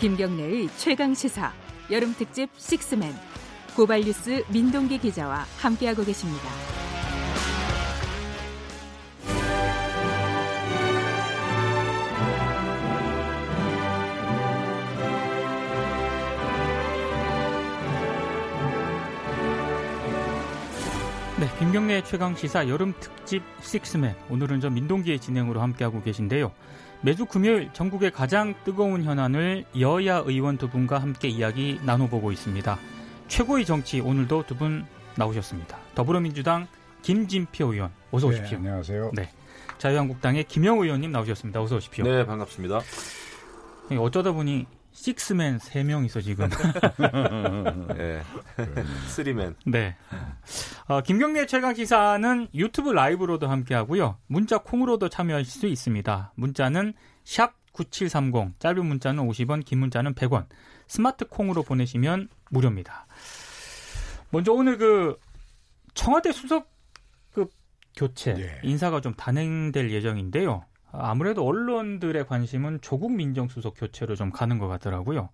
김경래의 최강 시사 여름 특집 식스맨 고발뉴스 민동기 기자와 함께하고 계십니다. 네, 김경래 최강 시사 여름 특집 식스맨 오늘은 저 민동기의 진행으로 함께하고 계신데요. 매주 금요일 전국의 가장 뜨거운 현안을 여야 의원 두 분과 함께 이야기 나눠보고 있습니다. 최고의 정치 오늘도 두 분 나오셨습니다. 더불어민주당 김진표 의원 어서 네, 오십시오. 네, 안녕하세요. 네. 자유한국당의 김영 의원님 나오셨습니다. 어서 오십시오. 네, 반갑습니다. 어쩌다 보니 식스맨 3명이서 지금. 네. 쓰리맨. 네. 어, 김경래 최강 시사는 유튜브 라이브로도 함께 하고요. 문자 콩으로도 참여하실 수 있습니다. 문자는 샵 9730, 짧은 문자는 50원, 긴 문자는 100원. 스마트 콩으로 보내시면 무료입니다. 먼저 오늘 그 청와대 수석 그 교체 네. 인사가 좀 단행될 예정인데요. 아무래도 언론들의 관심은 조국 민정수석 교체로 좀 가는 것 같더라고요.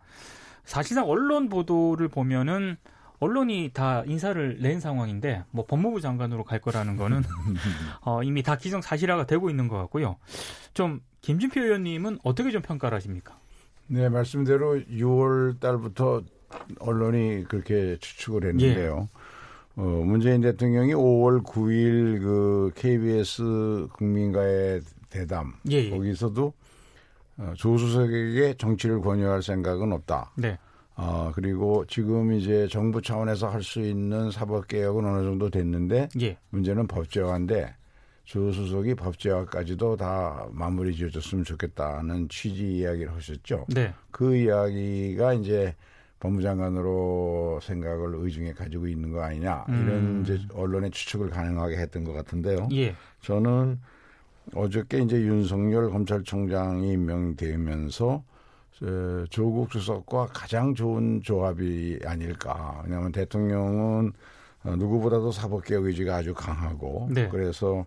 사실상 언론 보도를 보면은 언론이 다 인사를 낸 상황인데 뭐 법무부 장관으로 갈 거라는 거는 어, 이미 다 기정사실화가 되고 있는 것 같고요. 좀 김진표 의원님은 어떻게 좀 평가를 하십니까? 네, 말씀대로 6월 달부터 언론이 그렇게 추측을 했는데요. 예. 어, 문재인 대통령이 5월 9일 그 KBS 국민과의 대담 예, 예. 거기서도 어, 조수석에게 정치를 권유할 생각은 없다. 네. 어, 그리고 지금 이제 정부 차원에서 할 수 있는 사법 개혁은 어느 정도 됐는데 예. 문제는 법제화인데 조수석이 법제화까지도 다 마무리 지어줬으면 좋겠다는 취지 이야기를 하셨죠. 네. 그 이야기가 이제 법무장관으로 생각을 의중에 가지고 있는 거 아니냐 이런 음. 이제 언론의 추측을 가능하게 했던 것 같은데요. 예. 저는 어저께 이제 윤석열 검찰총장이 임명되면서 조국 수석과 가장 좋은 조합이 아닐까. 왜냐하면 대통령은 어, 누구보다도 사법개혁 의지가 아주 강하고 네. 그래서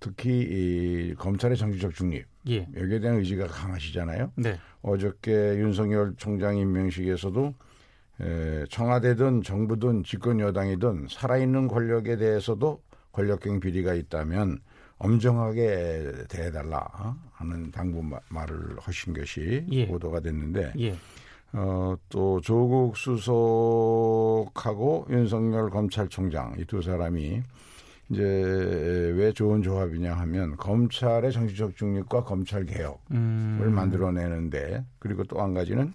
특히 이 검찰의 정치적 중립 예. 여기에 대한 의지가 강하시잖아요. 네. 어저께 윤석열 총장 임명식에서도 에, 청와대든 정부든 집권 여당이든 살아있는 권력에 대해서도 권력경 비리가 있다면 엄정하게 대해달라 하는 당부 말을 하신 것이 예. 보도가 됐는데 예. 어, 또 조국 수석하고 윤석열 검찰총장 이 두 사람이 이제 왜 좋은 조합이냐 하면 검찰의 정치적 중립과 검찰 개혁을 음. 만들어내는데 그리고 또 한 가지는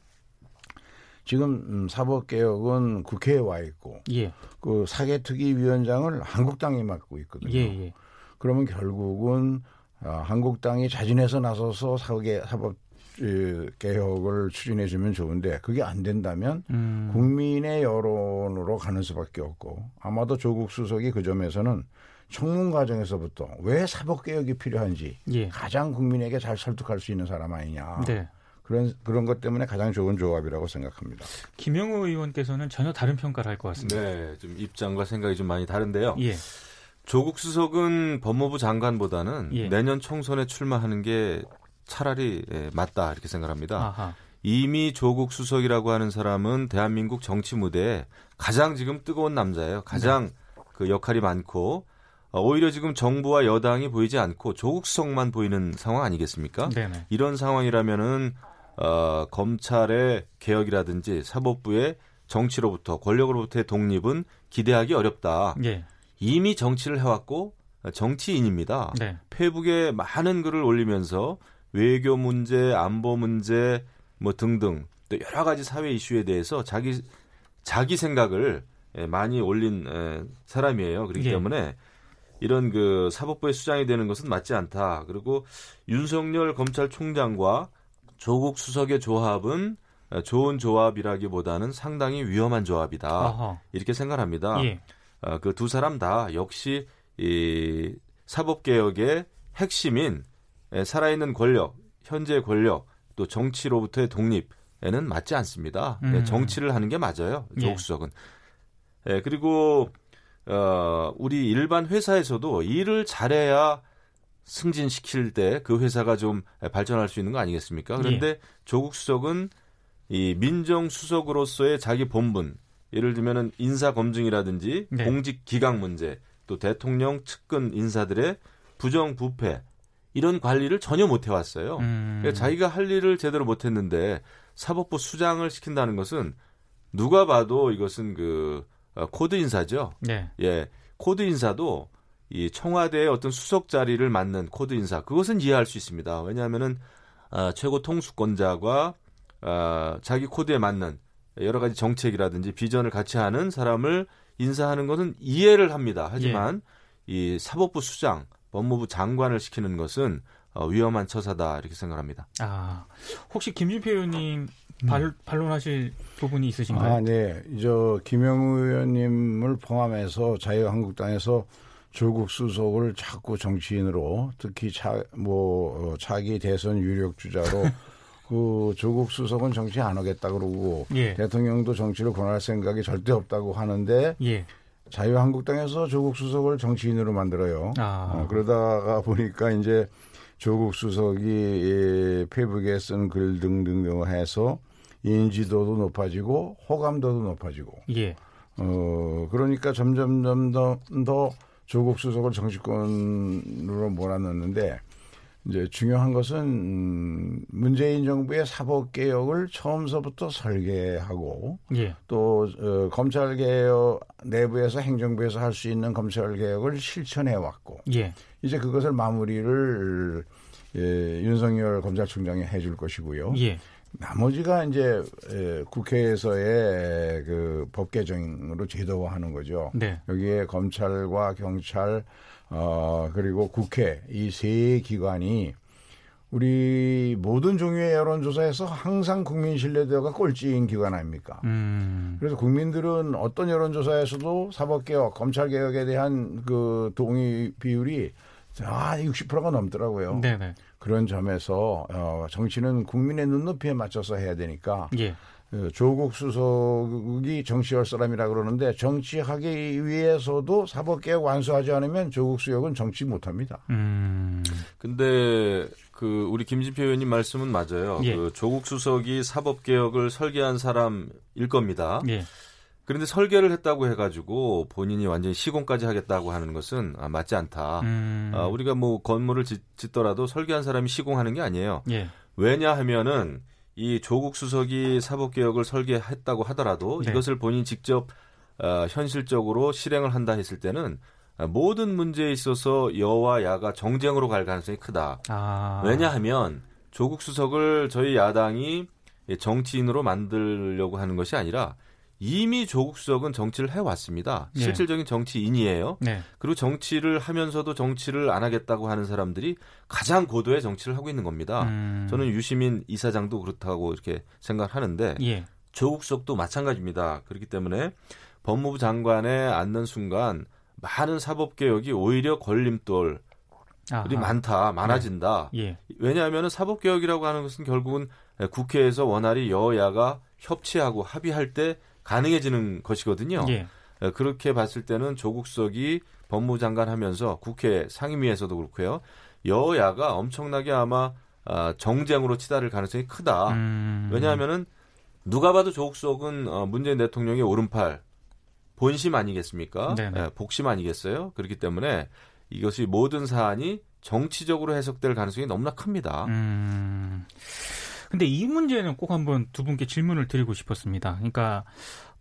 지금 음, 사법 개혁은 국회에 와 있고 예. 그 사개특위 위원장을 한국당이 맡고 있거든요. 예, 예. 그러면 결국은 어, 한국당이 자진해서 나서서 사개 사법 개혁을 추진해 주면 좋은데 그게 안 된다면 음. 국민의 여론으로 가는 수밖에 없고 아마도 조국 수석이 그 점에서는 청문 과정에서부터 왜 사법 개혁이 필요한지 예. 가장 국민에게 잘 설득할 수 있는 사람 아니냐. 네. 그런 그런 것 때문에 가장 좋은 조합이라고 생각합니다. 김영우 의원께서는 전혀 다른 평가를 할 것 같습니다. 네, 좀 입장과 생각이 좀 많이 다른데요. 예. 조국 수석은 법무부 장관보다는 예. 내년 총선에 출마하는 게 차라리 예, 맞다 이렇게 생각합니다. 아하. 이미 조국 수석이라고 하는 사람은 대한민국 정치 무대에 가장 지금 뜨거운 남자예요. 가장 네. 그 역할이 많고 어, 오히려 지금 정부와 여당이 보이지 않고 조국 수석만 보이는 상황 아니겠습니까? 네네. 이런 상황이라면은 어, 검찰의 개혁이라든지 사법부의 정치로부터 권력으로부터의 독립은 기대하기 어렵다. 예. 이미 정치를 해왔고 정치인입니다. 네. 페북에 많은 글을 올리면서 외교 문제, 안보 문제 뭐 등등 또 여러 가지 사회 이슈에 대해서 자기 자기 생각을 예, 많이 올린 사람이에요. 그렇기 예. 때문에 이런 그 사법부의 수장이 되는 것은 맞지 않다. 그리고 윤석열 검찰총장과 조국 수석의 조합은 좋은 조합이라기보다는 상당히 위험한 조합이다. 아하. 이렇게 생각합니다. 예. 어, 그두 사람 다 역시 이 사법 개혁의 핵심인 살아있는 권력, 현재 권력, 또 정치로부터의 독립에는 맞지 않습니다. 음. 정치를 하는 게 맞아요. 예. 조국 수석은. 예, 그리고 어, 우리 일반 회사에서도 일을 잘해야 승진시킬 때 그 회사가 좀 발전할 수 있는 거 아니겠습니까? 그런데 예. 조국 수석은 이 민정수석으로서의 자기 본분, 예를 들면은 인사 검증이라든지 네. 공직 기강 문제, 또 대통령 측근 인사들의 부정 부패 이런 관리를 전혀 못 해왔어요. 음. 그러니까 자기가 할 일을 제대로 못 했는데 사법부 수장을 시킨다는 것은 누가 봐도 이것은 그 어, 코드 인사죠. 네. 예, 코드 인사도 이 청와대의 어떤 수석 자리를 맡는 코드 인사 그것은 이해할 수 있습니다. 왜냐하면은 아, 최고 통수권자가 아, 자기 코드에 맞는 여러 가지 정책이라든지 비전을 같이 하는 사람을 인사하는 것은 이해를 합니다. 하지만 예. 이 사법부 수장, 법무부 장관을 시키는 것은 어, 위험한 처사다 이렇게 생각합니다. 아 혹시 김준표 의원님 발, 음. 반론하실 부분이 있으신가요? 아, 네. 저 김영우 의원님을 포함해서 자유한국당에서 조국 수석을 자꾸 정치인으로 특히 차, 뭐, 어, 차기 대선 유력 주자로 그 조국 수석은 정치 안 하겠다 그러고 예. 대통령도 정치를 권할 생각이 절대 없다고 하는데 예. 자유한국당에서 조국 수석을 정치인으로 만들어요. 아. 어, 그러다가 보니까 이제 조국 수석이 예, 페북에 쓴 글 등등 해서 인지도도 높아지고 호감도도 높아지고. 예. 어 그러니까 점점점 더, 더 조국 수석을 정치권으로 몰아넣는데 이제 중요한 것은 문재인 정부의 사법 개혁을 처음서부터 설계하고 예. 또 어, 검찰 개혁 내부에서 행정부에서 할 수 있는 검찰 개혁을 실천해 왔고 예. 이제 그것을 마무리를 예, 윤석열 검찰총장이 해줄 것이고요. 예. 나머지가 이제 국회에서의 그 법 개정으로 제도화하는 거죠. 네. 여기에 검찰과 경찰 어 그리고 국회 이 세 기관이 우리 모든 종류의 여론조사에서 항상 국민 신뢰도가 꼴찌인 기관 아닙니까? 음. 그래서 국민들은 어떤 여론조사에서도 사법개혁, 검찰개혁에 대한 그 동의 비율이 아, 60%가 넘더라고요. 네네. 그런 점에서 어, 정치는 국민의 눈높이에 맞춰서 해야 되니까 예. 그 조국 수석이 정치할 사람이라 그러는데 정치하기 위해서도 사법개혁 완수하지 않으면 조국 수석은 정치 못합니다. 음. 근데 그 우리 김진표 의원님 말씀은 맞아요. 예. 그 조국 수석이 사법개혁을 설계한 사람일 겁니다. 예. 그런데 설계를 했다고 해가지고 본인이 완전히 시공까지 하겠다고 하는 것은 아, 맞지 않다. 음. 아, 우리가 뭐 건물을 짓, 더라도 설계한 사람이 시공하는 게 아니에요. 예. 왜냐하면은 이 조국 수석이 사법개혁을 설계했다고 하더라도 네. 이것을 본인 직접 어, 현실적으로 실행을 한다 했을 때는 모든 문제에 있어서 여와 야가 정쟁으로 갈 가능성이 크다. 아. 왜냐하면 조국 수석을 저희 야당이 정치인으로 만들려고 하는 것이 아니라 이미 조국 수석은 정치를 해왔습니다. 네. 실질적인 정치인이에요. 네. 그리고 정치를 하면서도 정치를 안 하겠다고 하는 사람들이 가장 고도의 정치를 하고 있는 겁니다. 음. 저는 유시민 이사장도 그렇다고 이렇게 생각하는데 예. 조국 수석도 마찬가지입니다. 그렇기 때문에 법무부 장관에 앉는 순간 많은 사법 개혁이 오히려 걸림돌 이 많다, 많아진다. 네. 예. 왜냐하면 사법 개혁이라고 하는 것은 결국은 국회에서 원활히 여야가 협치하고 합의할 때 가능해지는 것이거든요. 예. 그렇게 봤을 때는 조국 수석이 법무장관 하면서 국회 상임위에서도 그렇고요. 여야가 엄청나게 아마 아, 정쟁으로 치달을 가능성이 크다. 음. 왜냐하면은 누가 봐도 조국 수석은 어, 문재인 대통령의 오른팔 본심 아니겠습니까? 네, 복심 아니겠어요? 그렇기 때문에 이것이 모든 사안이 정치적으로 해석될 가능성이 너무나 큽니다. 음. 근데 이 문제는 꼭 한번 두 분께 질문을 드리고 싶었습니다. 그러니까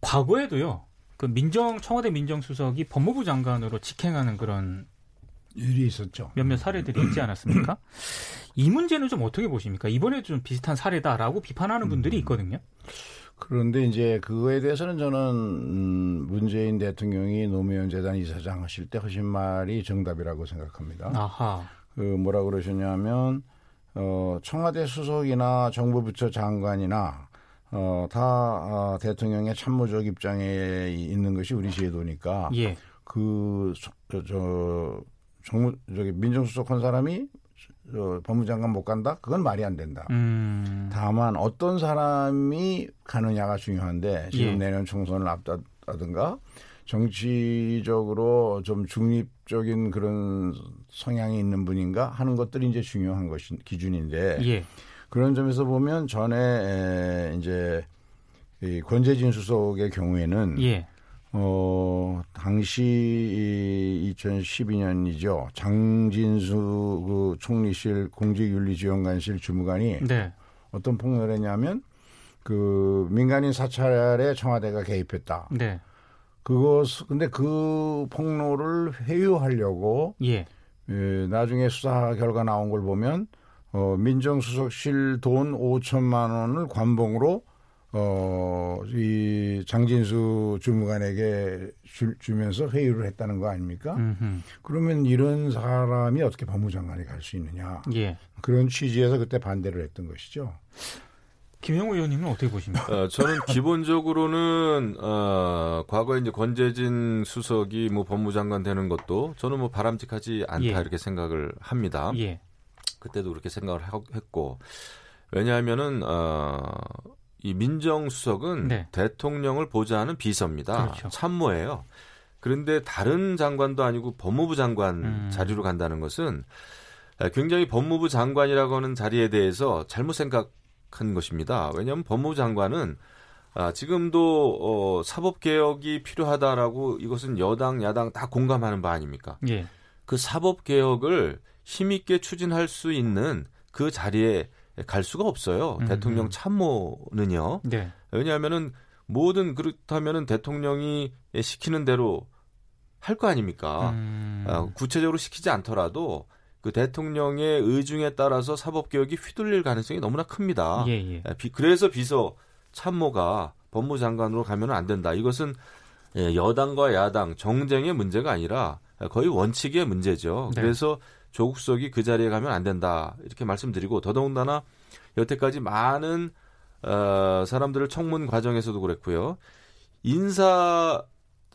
과거에도요. 그 민정 청와대 민정수석이 법무부 장관으로 직행하는 그런 일이 있었죠. 몇몇 사례들이 있지 않았습니까? 이 문제는 좀 어떻게 보십니까? 이번에도 좀 비슷한 사례다라고 비판하는 분들이 음. 있거든요. 그런데 이제 그거에 대해서는 저는 음, 문재인 대통령이 노무현 재단 이사장 하실 때 하신 말이 정답이라고 생각합니다. 아하. 그 뭐라 그러셨냐면 어, 청와대 수석이나 정부 부처 장관이나 어, 다 어, 대통령의 참모적 입장에 있는 것이 우리 제도니까 예. 그 저, 저 정무 저기 민정수석 한 사람이 저, 법무장관 못 간다? 그건 말이 안 된다. 음. 다만 어떤 사람이 가느냐가 중요한데 지금 예. 내년 총선을 앞두다든가 정치적으로 좀 중립 적인 그런 성향이 있는 분인가 하는 것들이 이제 중요한 것이 기준인데 예. 그런 점에서 보면 전에 에, 이제 이 권재진 수석의 경우에는 예. 어, 당시 2012년이죠. 장진수 그 총리실 공직윤리지원관실 주무관이 네. 어떤 폭로를 했냐면 그 민간인 사찰에 청와대가 개입했다. 네. 그것 근데 그 폭로를 회유하려고 예. 예, 나중에 수사 결과 나온 걸 보면 어, 민정수석실 돈 5천만 원을 관봉으로 어, 이 장진수 주무관에게 주, 주면서 회유를 했다는 거 아닙니까? 음흠. 그러면 이런 사람이 어떻게 법무장관에 갈수 있느냐? 예. 그런 취지에서 그때 반대를 했던 것이죠. 김영우 의원님은 어떻게 보십니까? 어, 저는 기본적으로는 어, 과거에 이제 권재진 수석이 뭐 법무장관 되는 것도 저는 뭐 바람직하지 않다 예. 이렇게 생각을 합니다. 예. 그때도 그렇게 생각을 했고 왜냐하면은 어, 이 민정수석은 네. 대통령을 보좌하는 비서입니다. 그렇죠. 참모예요. 그런데 다른 장관도 아니고 법무부 장관 음. 자리로 간다는 것은 굉장히 법무부 장관이라고 하는 자리에 대해서 잘못 생각 한 것입니다. 왜냐하면 법무부 장관은 아, 지금도 어, 사법 개혁이 필요하다라고 이것은 여당 야당 다 공감하는 바 아닙니까? 예. 그 사법 개혁을 힘 있게 추진할 수 있는 그 자리에 갈 수가 없어요. 음. 대통령 참모는요. 네. 왜냐하면은 모든 그렇다면은 대통령이 시키는 대로 할 거 아닙니까? 음. 아, 구체적으로 시키지 않더라도 그 대통령의 의중에 따라서 사법 개혁이 휘둘릴 가능성이 너무나 큽니다. 예, 예. 아, 그래서 비서 참모가 법무장관으로 가면 안 된다. 이것은 예, 여당과 야당 정쟁의 문제가 아니라 거의 원칙의 문제죠. 네. 그래서 조국 수석이 그 자리에 가면 안 된다 이렇게 말씀드리고 더더군다나 여태까지 많은 어, 사람들을 청문 과정에서도 그랬고요 인사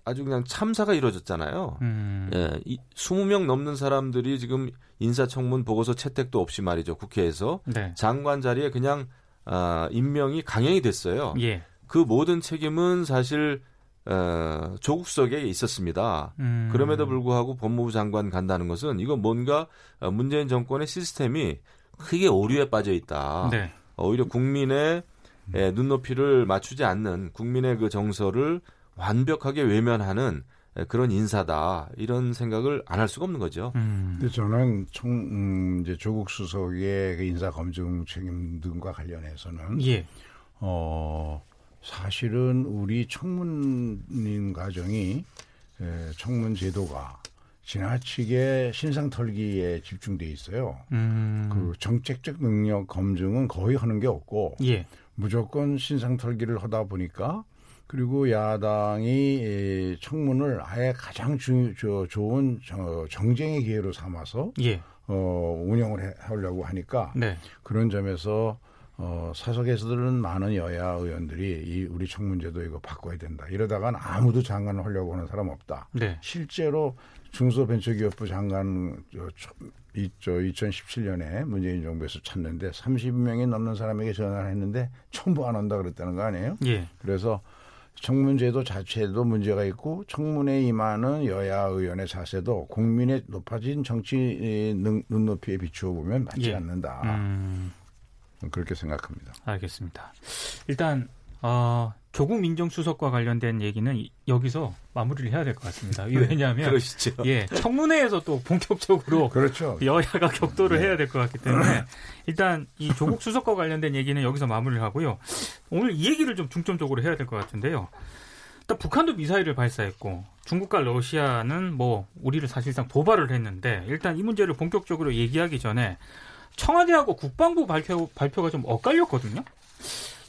아주 그냥 참사가 이루어졌잖아요. 음. 예, 이, 20명 넘는 사람들이 지금 인사청문 보고서 채택도 없이 말이죠 국회에서 네. 장관 자리에 그냥 아, 임명이 강행이 됐어요. 예. 그 모든 책임은 사실 어, 조국석에 있었습니다. 음. 그럼에도 불구하고 법무부 장관 간다는 것은 이건 뭔가 어, 문재인 정권의 시스템이 크게 오류에 빠져 있다. 네. 오히려 국민의 예, 눈높이를 맞추지 않는 국민의 그 정서를 완벽하게 외면하는 예, 그런 인사다 이런 생각을 안 할 수가 없는 거죠. 음. 근데 저는 총 음, 이제 조국 수석의 그 인사 검증 책임 등과 관련해서는 예. 어 사실은 우리 청문인 과정이 청문 제도가 지나치게 신상 털기에 집중돼 있어요. 음. 그 정책적 능력 검증은 거의 하는 게 없고 예. 무조건 신상 털기를 하다 보니까 그리고 야당이 청문을 아예 가장 주, 저, 좋은 저, 정쟁의 기회로 삼아서 예. 어, 운영을 해, 하려고 하니까 네. 그런 점에서 어, 사석에서들은 많은 여야 의원들이 이 우리 청문제도 이거 바꿔야 된다. 이러다가는 아무도 장관을 하려고 하는 사람 없다. 네. 실제로 중소벤처기업부 장관 저, 이, 저 2017년에 문재인 정부에서 찾는데 30명이 넘는 사람에게 전화를 했는데 전부 안 온다 그랬다는 거 아니에요? 예. 그래서 청문제도 자체도 문제가 있고 청문회 임하는 여야 의원의 자세도 국민의 높아진 정치 눈높이에 비추어 보면 맞지 예. 않는다. 음. 그렇게 생각합니다. 알겠습니다. 일단 어, 조국 민정수석과 관련된 얘기는 여기서 마무리를 해야 될 것 같습니다. 네, 왜냐하면 그러시죠. 예, 청문회에서 또 본격적으로 그렇죠. 여야가 격돌을 네. 해야 될 것 같기 때문에 일단 이 조국 수석과 관련된 얘기는 여기서 마무리를 하고요. 오늘 이 얘기를 좀 중점적으로 해야 될 것 같은데요. 일단 북한도 미사일을 발사했고 중국과 러시아는 뭐 우리를 사실상 도발을 했는데 일단 이 문제를 본격적으로 얘기하기 전에 청와대하고 국방부 발표, 발표가 좀 엇갈렸거든요.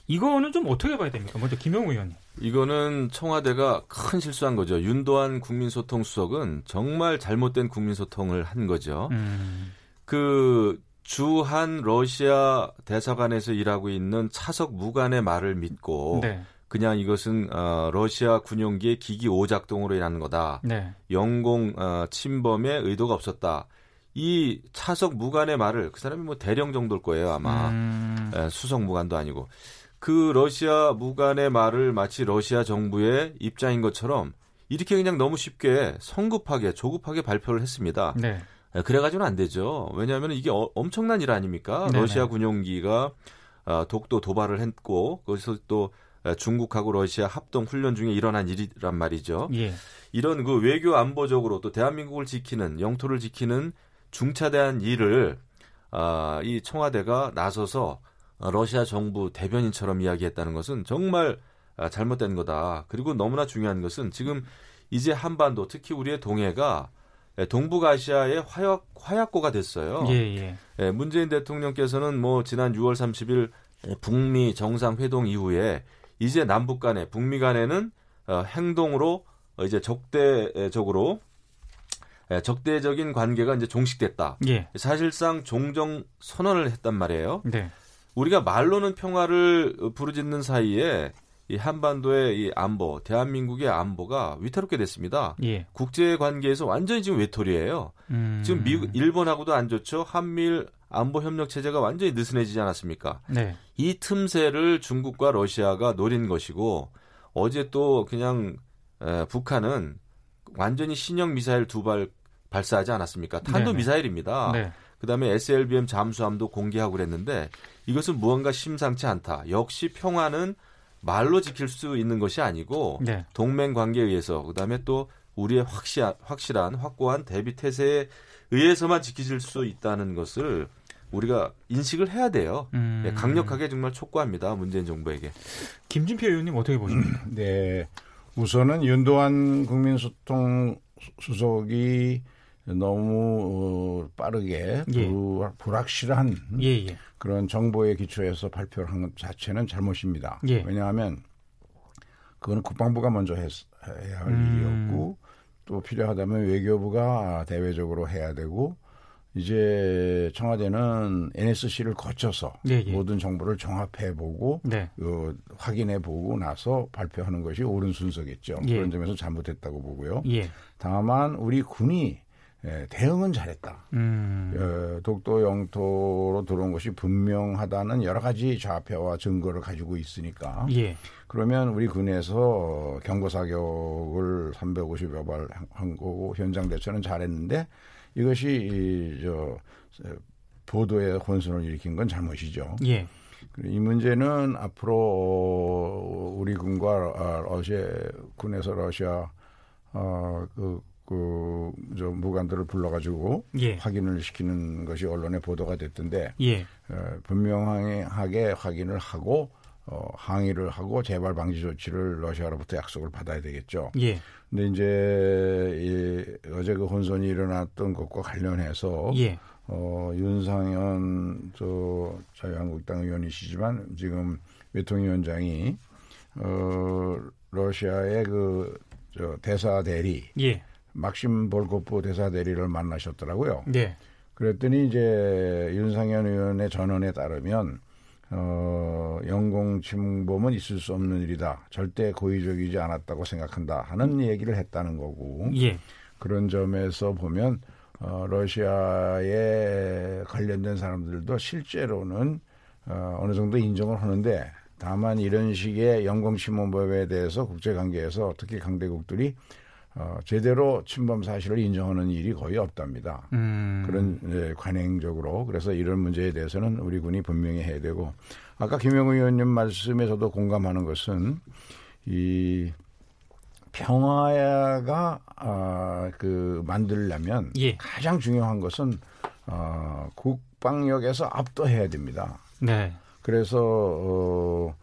이거는 좀 어떻게 봐야 됩니까? 먼저 김영우 의원님. 이거는 청와대가 큰 실수한 거죠. 윤도한 국민소통수석은 정말 잘못된 국민소통을 한 거죠. 음. 그 주한 러시아 대사관에서 일하고 있는 차석 무관의 말을 믿고 네. 그냥 이것은 어, 러시아 군용기의 기기 오작동으로 일하는 거다. 네. 영공 어, 침범의 의도가 없었다. 이 차석 무관의 말을 그 사람이 뭐 대령 정도일 거예요 아마 음. 에, 수석 무관도 아니고 그 러시아 무관의 말을 마치 러시아 정부의 입장인 것처럼 이렇게 그냥 너무 쉽게 성급하게 조급하게 발표를 했습니다. 네. 그래가지고는 안 되죠. 왜냐하면 이게 어, 엄청난 일 아닙니까? 네네. 러시아 군용기가 어, 독도 도발을 했고 거기서 또 중국하고 러시아 합동 훈련 중에 일어난 일이란 말이죠. 예. 이런 그 외교 안보적으로 또 대한민국을 지키는 영토를 지키는 중차대한 일을 아, 이 청와대가 나서서 러시아 정부 대변인처럼 이야기했다는 것은 정말 아, 잘못된 거다. 그리고 너무나 중요한 것은 지금 이제 한반도 특히 우리의 동해가 동북아시아의 화약 화약고가 됐어요. 예, 예. 예, 문재인 대통령께서는 뭐 지난 6월 30일 북미 정상 회동 이후에 이제 남북 간에 북미 간에는 어, 행동으로 이제 적대적으로 적대적인 관계가 이제 종식됐다. 예. 사실상 종정 선언을 했단 말이에요. 네. 우리가 말로는 평화를 부르짖는 사이에 이 한반도의 이 안보, 대한민국의 안보가 위태롭게 됐습니다. 예. 국제 관계에서 완전히 지금 외톨이에요. 음. 지금 미국, 일본하고도 안 좋죠. 한미일 안보 협력 체제가 완전히 느슨해지지 않았습니까? 네. 이 틈새를 중국과 러시아가 노린 것이고 어제 또 그냥 에, 북한은 완전히 신형 미사일 두 발 발사하지 않았습니까? 탄도 네네. 미사일입니다. 네. 그다음에 SLBM 잠수함도 공개하고 그랬는데 이것은 무언가 심상치 않다. 역시 평화는 말로 지킬 수 있는 것이 아니고 네. 동맹 관계에 의해서 그다음에 또 우리의 확실한, 확실한 확고한 대비 태세에 의해서만 지키실 수 있다는 것을 우리가 인식을 해야 돼요. 음. 네, 강력하게 정말 촉구합니다. 문재인 정부에게. 김진표 의원님 어떻게 보십니까? 네. 우선은 윤도한 국민소통 수석이 너무 어, 빠르게 예. 불확실한 예, 예. 그런 정보에 기초해서 발표를 한 것 자체는 잘못입니다. 예. 왜냐하면 그거는 국방부가 먼저 했, 해야 할 음. 일이었고 또 필요하다면 외교부가 대외적으로 해야 되고 이제 청와대는 NSC를 거쳐서 예, 예. 모든 정보를 종합해 보고 네. 어, 확인해 보고 나서 발표하는 것이 옳은 순서겠죠. 예. 그런 점에서 잘못했다고 보고요. 예. 다만 우리 군이 예, 대응은 잘했다. 음. 어, 독도 영토로 들어온 것이 분명하다는 여러 가지 좌표와 증거를 가지고 있으니까. 예. 그러면 우리 군에서 경고 사격을 350여 발 한 거고 현장 대처는 잘했는데 이것이 이, 저 보도에 혼선을 일으킨 건 잘못이죠. 예. 이 문제는 앞으로 우리 군과 아, 러시아 군에서 러시아 어 그 그, 저, 무관들을 불러가지고 예. 확인을 시키는 것이 언론에 보도가 됐던데, 예. 어, 분명하게 확인을 하고, 어, 항의를 하고 재발 방지 조치를 러시아로부터 약속을 받아야 되겠죠. 예. 근데 이제, 이, 어제 그 혼선이 일어났던 것과 관련해서, 예. 어, 윤상현, 저, 자유한국당 의원이시지만, 지금 외통위원장이, 어, 러시아의 그, 저, 대사 대리, 예. 막심 볼코프 대사 대리를 만나셨더라고요. 네. 그랬더니 이제 윤상현 의원의 전언에 따르면 어, 영공 침범은 있을 수 없는 일이다. 절대 고의적이지 않았다고 생각한다. 하는 얘기를 했다는 거고. 예. 그런 점에서 보면 어, 러시아에 관련된 사람들도 실제로는 어, 어느 정도 인정을 하는데 다만 이런 식의 영공 침범법에 대해서 국제관계에서 특히 강대국들이 어, 제대로 침범 사실을 인정하는 일이 거의 없답니다. 음. 그런 예, 관행적으로 그래서 이런 문제에 대해서는 우리 군이 분명히 해야 되고 아까 김영우 의원님 말씀에서도 공감하는 것은 이 평화가 아, 그 만들려면 예. 가장 중요한 것은 어, 국방력에서 압도해야 됩니다. 네. 그래서 어,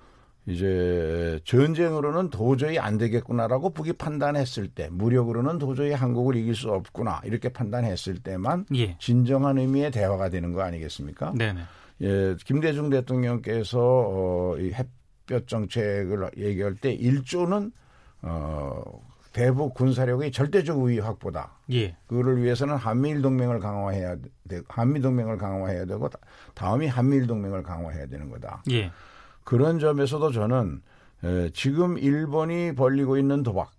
이제 전쟁으로는 도저히 안 되겠구나라고 북이 판단했을 때 무력으로는 도저히 한국을 이길 수 없구나 이렇게 판단했을 때만 예. 진정한 의미의 대화가 되는 거 아니겠습니까? 네네. 예, 김대중 대통령께서 어, 이 햇볕 정책을 얘기할 때 1조는 어, 대북 군사력의 절대적 우위 확보다. 예. 그거를 위해서는 한미일 동맹을 강화해야 돼. 한미 동맹을 강화해야 되고 다음이 한미일 동맹을 강화해야 되는 거다. 예. 그런 점에서도 저는 에, 지금 일본이 벌리고 있는 도박,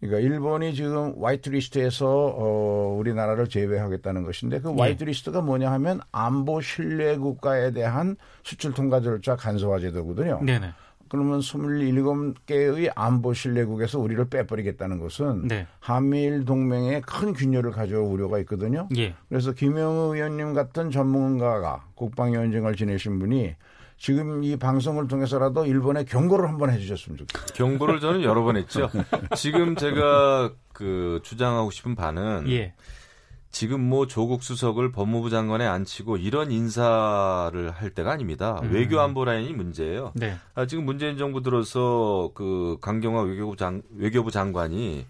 그러니까 일본이 지금 화이트리스트에서 어, 우리나라를 제외하겠다는 것인데 그 네. 화이트리스트가 뭐냐 하면 안보 신뢰 국가에 대한 수출 통과 절차 간소화 제도거든요. 네네. 그러면 27개의 안보 신뢰국에서 우리를 빼버리겠다는 것은 네. 한미일 동맹에 큰 균열을 가져올 우려가 있거든요. 예. 그래서 김영우 의원님 같은 전문가가 국방위원장을 지내신 분이 지금 이 방송을 통해서라도 일본에 경고를 한번 해주셨으면 좋겠어요. 경고를 저는 여러 번 했죠. 지금 제가 그 주장하고 싶은 바는 예. 지금 뭐 조국 수석을 법무부 장관에 앉히고 이런 인사를 할 때가 아닙니다. 음. 외교 안보 라인이 문제예요. 네. 아, 지금 문재인 정부 들어서 그 강경화 외교부 장 외교부 장관이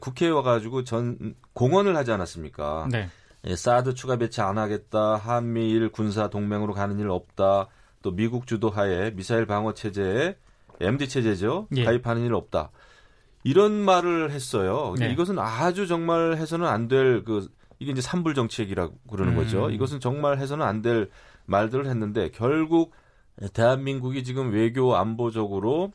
국회에 와가지고 전 공언을 하지 않았습니까? 네. 예, 사드 추가 배치 안 하겠다. 한미일 군사 동맹으로 가는 일 없다. 또 미국 주도하에 미사일 방어 체제에 MD 체제죠. 예. 가입하는 일 없다. 이런 말을 했어요. 네. 이것은 아주 정말 해서는 안 될 그 이게 이제 삼불 정책이라고 그러는 음. 거죠. 이것은 정말 해서는 안 될 말들을 했는데 결국 대한민국이 지금 외교 안보적으로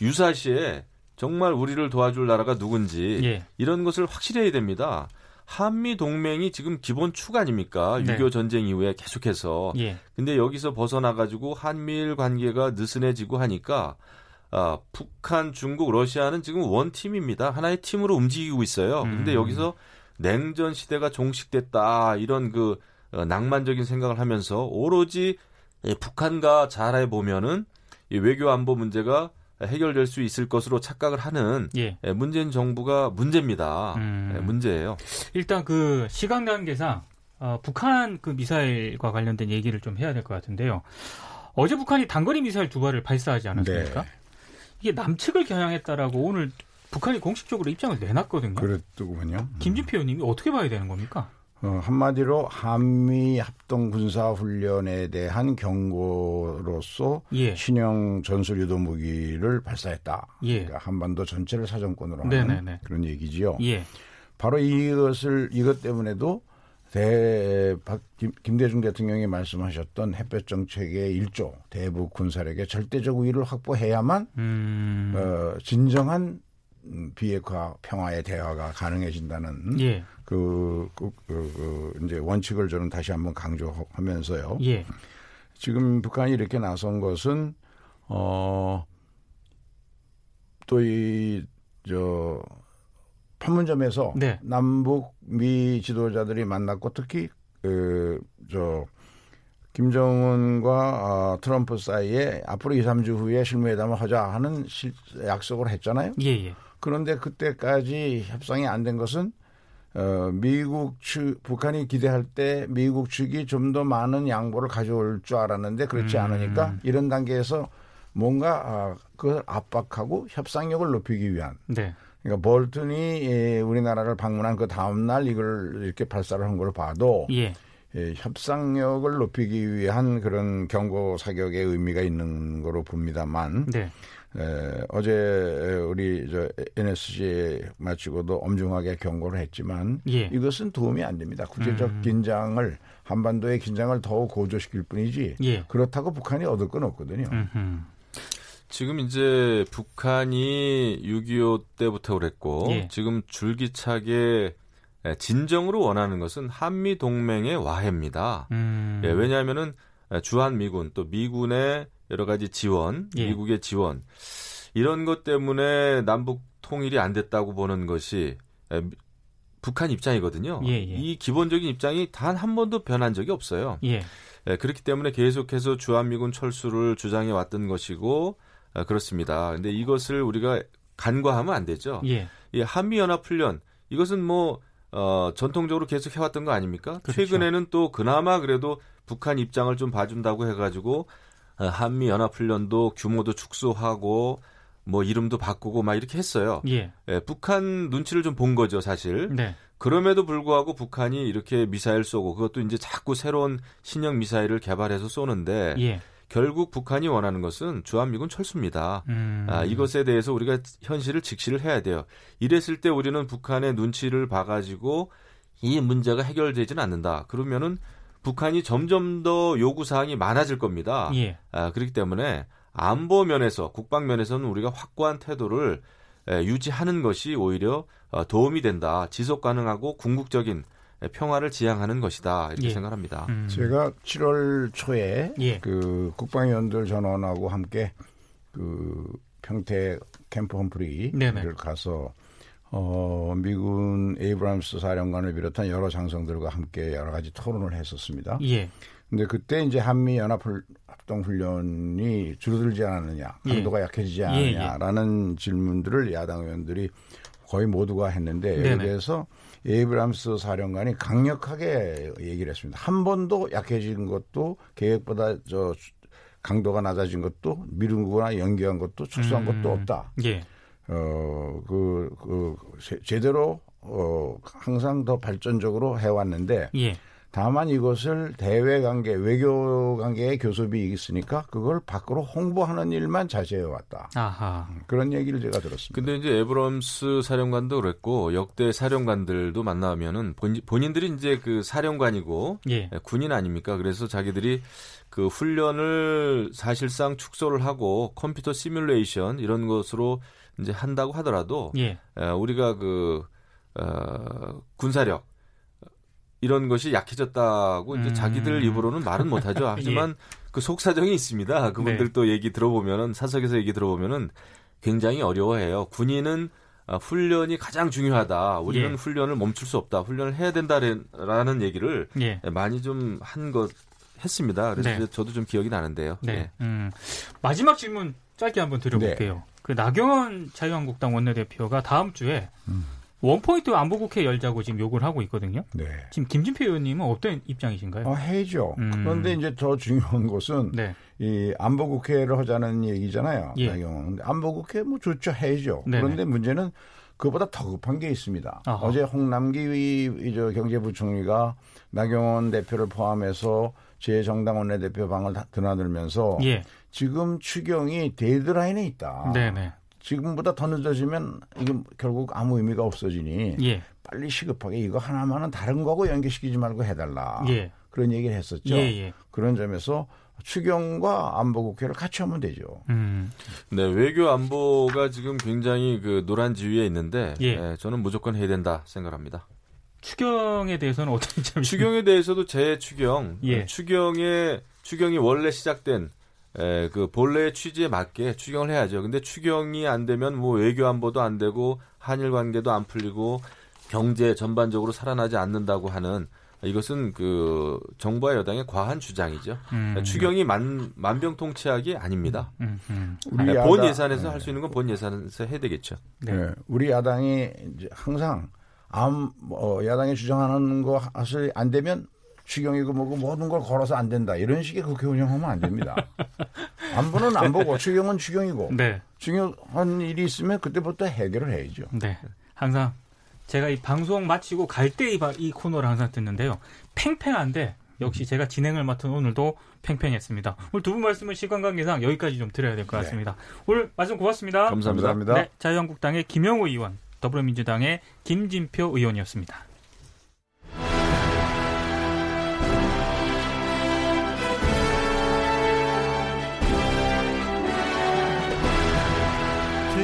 유사시에 정말 우리를 도와줄 나라가 누군지 예. 이런 것을 확실해야 됩니다. 한미 동맹이 지금 기본 축 아닙니까? 네. 6.25 전쟁 이후에 계속해서. 예. 근데 여기서 벗어나 가지고 한미일 관계가 느슨해지고 하니까 아, 북한, 중국, 러시아는 지금 원 팀입니다. 하나의 팀으로 움직이고 있어요. 음. 근데 여기서 냉전 시대가 종식됐다. 이런 그 어, 낭만적인 생각을 하면서 오로지 예, 북한과 잘해 보면은 이 외교 안보 문제가 해결될 수 있을 것으로 착각을 하는 예. 예. 문재인 정부가 문제입니다. 음. 예, 문제예요. 일단 그 시간 관계상 어, 북한 그 미사일과 관련된 얘기를 좀 해야 될 것 같은데요. 어제 북한이 단거리 미사일 두 발을 발사하지 않았습니까? 네. 이게 남측을 겨냥했다라고 오늘 북한이 공식적으로 입장을 내놨거든요. 그랬더군요. 김진표 의원님이 어떻게 봐야 되는 겁니까? 어, 한마디로 한미 합동 군사 훈련에 대한 경고로서 예. 신형 전술 유도 무기를 발사했다. 예. 그러니까 한반도 전체를 사정권으로 하는 네네네. 그런 얘기지요. 예. 바로 이것을 이것 때문에도 대 박, 김, 김대중 대통령이 말씀하셨던 햇볕 정책의 일조 대북 군사력의 절대적 우위를 확보해야만 음. 어, 진정한 비핵화 평화의 대화가 가능해진다는 예. 그, 그, 그, 그, 이제 원칙을 저는 다시 한번 강조하면서요. 예. 지금 북한이 이렇게 나선 것은, 어, 또 이, 저, 판문점에서 네. 남북 미 지도자들이 만났고 특히, 그, 저, 김정은과 어, 트럼프 사이에 앞으로 2, 3주 후에 실무회담을 하자 하는 실, 약속을 했잖아요. 예, 예. 그런데 그때까지 협상이 안 된 것은 어, 미국 측, 북한이 기대할 때 미국 측이 좀 더 많은 양보를 가져올 줄 알았는데 그렇지 음. 않으니까 이런 단계에서 뭔가 아, 그걸 압박하고 협상력을 높이기 위한. 네. 그러니까 볼튼이 예, 우리나라를 방문한 그 다음 날 이걸 이렇게 발사를 한 걸 봐도 예. 예, 협상력을 높이기 위한 그런 경고 사격의 의미가 있는 거로 봅니다만. 네. 에, 어제 우리 저 NSC 마치고도 엄중하게 경고를 했지만 예. 이것은 도움이 안 됩니다. 국제적 음. 긴장을 한반도의 긴장을 더욱 고조시킬 뿐이지 예. 그렇다고 북한이 얻을 건 없거든요. 음흠. 지금 이제 북한이 6.25 때부터 그랬고 예. 지금 줄기차게 진정으로 원하는 것은 한미 동맹의 와해입니다. 음. 예, 왜냐하면은 주한 미군 또 미군의 여러 가지 지원, 예. 미국의 지원 이런 것 때문에 남북 통일이 안 됐다고 보는 것이 북한 입장이거든요. 예, 예. 이 기본적인 입장이 단 한 번도 변한 적이 없어요. 예. 예, 그렇기 때문에 계속해서 주한미군 철수를 주장해 왔던 것이고 아, 그렇습니다. 근데 이것을 우리가 간과하면 안 되죠. 예. 이 한미 연합 훈련 이것은 뭐 어, 전통적으로 계속 해왔던 거 아닙니까? 그렇죠. 최근에는 또 그나마 그래도 북한 입장을 좀 봐준다고 해가지고 어, 한미 연합훈련도 규모도 축소하고 뭐 이름도 바꾸고 막 이렇게 했어요. 예. 예 북한 눈치를 좀 본 거죠, 사실. 네. 그럼에도 불구하고 북한이 이렇게 미사일 쏘고 그것도 이제 자꾸 새로운 신형 미사일을 개발해서 쏘는데 예. 결국 북한이 원하는 것은 주한미군 철수입니다. 음. 아, 이것에 대해서 우리가 현실을 직시를 해야 돼요. 이랬을 때 우리는 북한의 눈치를 봐가지고 이 문제가 해결되지는 않는다. 그러면은 북한이 점점 더 요구 사항이 많아질 겁니다. 예. 아, 그렇기 때문에 안보 면에서 국방 면에서는 우리가 확고한 태도를 에, 유지하는 것이 오히려 어, 도움이 된다. 지속 가능하고 궁극적인 평화를 지향하는 것이다 이렇게 예. 생각합니다. 음. 제가 7월 초에 예. 그 국방위원들 전원하고 함께 그 평택 캠프 험프리를 가서 어, 미군 에이브람스 사령관을 비롯한 여러 장성들과 함께 여러 가지 토론을 했었습니다. 예. 근데 그때 이제 한미 연합 합동 훈련이 줄어들지 않았느냐, 예. 강도가 예. 약해지지 않느냐라는 예, 예. 질문들을 야당 의원들이 거의 모두가 했는데 여기에 대해서 에이브람스 사령관이 강력하게 얘기를 했습니다. 한 번도 약해진 것도 계획보다 저 강도가 낮아진 것도 미룬 거나 연기한 것도 축소한 음. 것도 없다. 예. 어, 그, 그, 제대로, 어, 항상 더 발전적으로 해왔는데, 예. 다만 이것을 대외 관계, 외교 관계의 교섭이 있으니까 그걸 밖으로 홍보하는 일만 자제해 왔다. 아하. 음, 그런 얘기를 제가 들었습니다. 근데 이제 에브럼스 사령관도 그랬고 역대 사령관들도 만나면은 본 인들이 이제 그 사령관이고 예. 군인 아닙니까? 그래서 자기들이 그 훈련을 사실상 축소를 하고 컴퓨터 시뮬레이션 이런 것으로 이제 한다고 하더라도 예. 우리가 그 어, 군사력 이런 것이 약해졌다고 이제 음. 자기들 입으로는 말은 못하죠. 하지만 예. 그 속사정이 있습니다. 그분들 네. 또 얘기 들어보면은 사석에서 얘기 들어보면은 굉장히 어려워해요. 군인은 어, 훈련이 가장 중요하다. 우리는 예. 훈련을 멈출 수 없다. 훈련을 해야 된다라는 얘기를 예. 많이 좀 한 것 했습니다. 그래서 네. 저도 좀 기억이 나는데요. 네. 네. 음. 마지막 질문 짧게 한번 드려볼게요. 네. 그 나경원 자유한국당 원내대표가 다음 주에 음. 원포인트 안보국회 열자고 지금 요구를 하고 있거든요. 네. 지금 김진표 의원님은 어떤 입장이신가요? 어, 해죠. 음. 그런데 이제 더 중요한 것은 네. 이 안보국회를 하자는 얘기잖아요. 예. 안보국회 뭐 좋죠. 해죠. 네네. 그런데 문제는 그보다 더 급한 게 있습니다. 아하. 어제 홍남기 저 경제부총리가 나경원 대표를 포함해서 제 정당 원내대표 방을 드나들면서 예. 지금 추경이 데드라인에 있다. 네네. 지금보다 더 늦어지면 이게 결국 아무 의미가 없어지니 예. 빨리 시급하게 이거 하나만은 다른 거하고 연계시키지 말고 해달라. 예. 그런 얘기를 했었죠. 예예. 예. 그런 점에서 추경과 안보국회를 같이 하면 되죠. 음. 네, 외교 안보가 지금 굉장히 그 노란 지위에 있는데 예. 네, 저는 무조건 해야 된다 생각합니다. 추경에 대해서는 어떤 점이? 추경에 대해서도 재추경, 예. 추경에 추경이 원래 시작된 에, 그 본래의 취지에 맞게 추경을 해야죠. 근데 추경이 안 되면 뭐 외교 안보도 안 되고 한일 관계도 안 풀리고 경제 전반적으로 살아나지 않는다고 하는 이것은 그 정부와 여당의 과한 주장이죠. 음. 추경이 만, 만병통치약이 아닙니다. 음, 음. 음. 우리 본 야당, 예산에서 네. 할수 있는 건 본 예산에서 해야 되겠죠. 네. 네. 우리 야당이 이제 항상 암, 뭐, 야당이 주장하는 거 사실 안 되면 추경이고 뭐고 모든 걸 걸어서 안 된다. 이런 식의 국회 운영하면 안 됩니다. 안보는 안 보고 추경은 추경이고 네. 중요한 일이 있으면 그때부터 해결을 해야죠. 네. 항상 제가 이 방송 마치고 갈 때이이 코너를 항상 듣는데요. 팽팽한데 역시 제가 진행을 맡은 오늘도 팽팽했습니다. 오늘 두 분 말씀은 시간 관계상 여기까지 좀 드려야 될 것 같습니다. 네. 오늘 말씀 고맙습니다. 감사합니다. 네, 자유한국당의 김영우 의원, 더불어민주당의 김진표 의원이었습니다.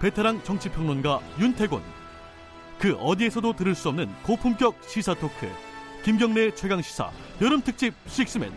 베테랑 정치평론가 윤태곤. 그 어디에서도 들을 수 없는 고품격 시사 토크. 김경래 최강 시사 여름 특집 식스맨.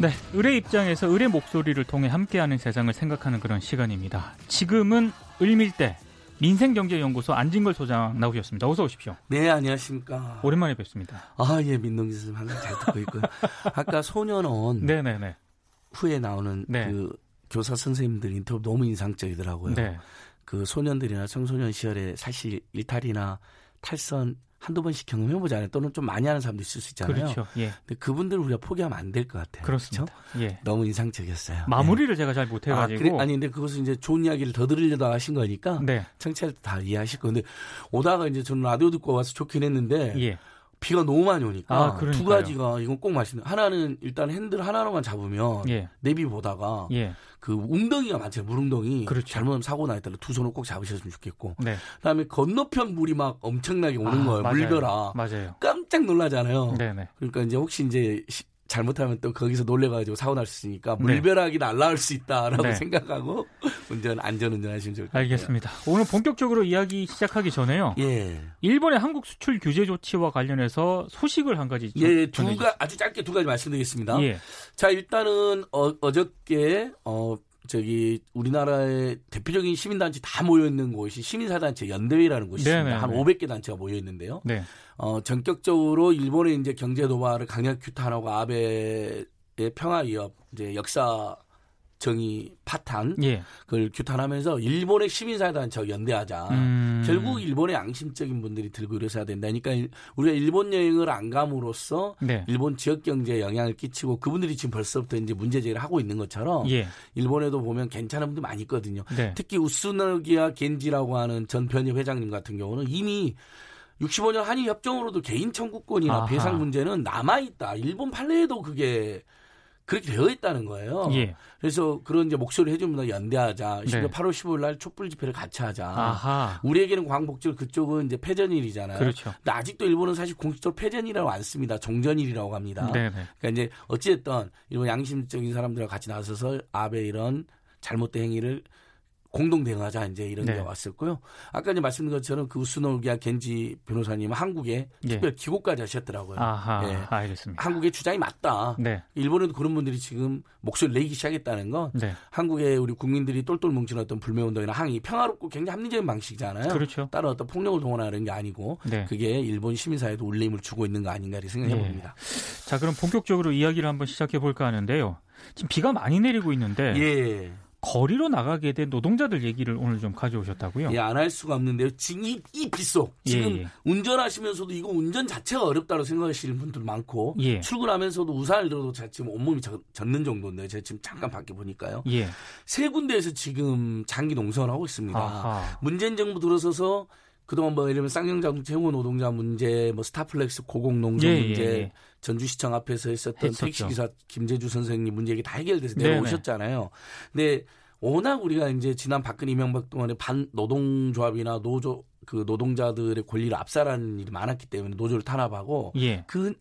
네, 의뢰 입장에서 의뢰 목소리를 통해 함께하는 세상을 생각하는 그런 시간입니다. 지금은 을밀대 민생경제연구소 안진걸 소장 나오셨습니다. 어서 오십시오. 네, 안녕하십니까. 오랜만에 뵙습니다. 아, 예, 민동기 선생님 항상 잘 듣고 있고요. 아까 소년원 네네네. 후에 나오는 네. 그 교사 선생님들 인터뷰 너무 인상적이더라고요. 네. 그 소년들이나 청소년 시절에 사실 일탈이나 탈선 한두 번씩 경험해보잖아요. 또는 좀 많이 하는 사람도 있을 수 있잖아요. 그렇죠. 예. 근데 그분들 우리가 포기하면 안 될 것 같아요. 그렇습니다. 그렇죠? 예. 너무 인상적이었어요. 마무리를 네. 제가 잘 못해가지고. 아, 그래, 아니, 근데 그것은 이제 좋은 이야기를 더 들으려다 하신 거니까. 네. 청취자들 다 이해하실 건데, 오다가 이제 저는 라디오 듣고 와서 좋긴 했는데. 예. 비가 너무 많이 오니까 아, 두 가지가 이건 꼭 말씀. 하나는 일단 핸들 하나로만 잡으면 예. 내비 보다가 예. 그 웅덩이가 많잖아요. 물웅덩이. 그렇죠. 잘못하면 사고 나있더라 두 손을 꼭 잡으셨으면 좋겠고. 네. 그다음에 건너편 물이 막 엄청나게 오는 아, 거예요. 맞아요. 물벼라. 맞아요. 깜짝 놀라잖아요. 네네. 그러니까 이제 혹시 이제 잘못하면 또 거기서 놀래가지고 사고 날 수 있으니까 네. 물벼락이 날라올 수 있다라고 네. 생각하고 운전 안전 운전 하시면 좋을 것 같아요. 알겠습니다. 오늘 본격적으로 이야기 시작하기 전에요. 예. 일본의 한국 수출 규제 조치와 관련해서 소식을 한 가지 예, 두가 아주 짧게 두 가지 말씀드리겠습니다. 예. 자, 일단은 어, 어저께 어 저기 우리나라의 대표적인 시민단체 다 모여 있는 곳이 시민사단체 연대회라는 곳이 네네네. 있습니다. 한 500개 단체가 모여 있는데요. 네. 어, 전격적으로 일본의 이제 경제 도발을 강력 규탄하고 아베의 평화 위협 이제 역사 정의 파탄 예. 그걸 규탄하면서 일본의 시민사회단체 연대하자. 음. 결국 일본의 양심적인 분들이 들고 일어서야 된다니까 우리가 일본 여행을 안 감으로써 네. 일본 지역 경제에 영향을 끼치고 그분들이 지금 벌써부터 이제 문제 제기를 하고 있는 것처럼 예. 일본에도 보면 괜찮은 분들 많이 있거든요. 네. 특히 우스노기야 겐지라고 하는 전 변협 회장님 같은 경우는 이미 65년 한일 협정으로도 개인 청구권이나 아하. 배상 문제는 남아 있다. 일본 판례에도 그게 그렇게 되어 있다는 거예요. 예. 그래서 그런 이제 목소리를 해주면 연대하자. 네. 8월 15일 날 촛불 집회를 같이 하자. 아하. 우리에게는 광복절 그쪽은 이제 패전일이잖아요. 그렇죠. 근데 아직도 일본은 사실 공식적으로 패전이라고 안 씁니다. 정전일이라고 합니다. 네네. 그러니까 이제 어찌됐든 일본 양심적인 사람들과 같이 나서서 아베 이런 잘못된 행위를 공동 대응하자 이제 이런 네. 게 왔었고요. 아까 이제 말씀드린 것처럼 그 우스노기아 겐지 변호사님은 한국에 예. 특별 기고까지 하셨더라고요. 아하, 예. 알겠습니다. 한국의 주장이 맞다. 네. 일본에도 그런 분들이 지금 목소리 를 내기 시작했다는 건 네. 한국의 우리 국민들이 똘똘 뭉친 어떤 불매 운동이나 항의 평화롭고 굉장히 합리적인 방식이잖아요. 그렇죠. 따로 어떤 폭력을 동원하는 게 아니고 네. 그게 일본 시민사회도 울림을 주고 있는 거 아닌가 이렇게 생각해 예. 봅니다. 자 그럼 본격적으로 이야기를 한번 시작해 볼까 하는데요. 지금 비가 많이 내리고 있는데 예. 거리로 나가게 된 노동자들 얘기를 오늘 좀 가져오셨다고요? 예, 안 할 수가 없는데요. 지금 이, 이 빗속 지금 예, 예. 운전하시면서도 이거 운전 자체가 어렵다고 생각하시는 분들 많고 예. 출근하면서도 우산을 들어도 지금 온몸이 젖, 는 정도인데 제가 지금 잠깐 밖에 보니까요. 예. 세 군데에서 지금 장기 농성을 하고 있습니다. 아하. 문재인 정부 들어서서 그동안 뭐 예를 들면 쌍용자동차 해고 노동자 문제, 뭐 스타플렉스 고공농성 예, 문제, 예, 예. 전주시청 앞에서 했었던 택시기사 김재주 선생님 문제 이게 다 해결돼서 내려오셨잖아요. 근데 워낙 우리가 이제 지난 박근혜 이명박 동안에 반 노동조합이나 노조 그 노동자들의 권리를 압살하는 일이 많았기 때문에 노조를 탄압하고 예. 그,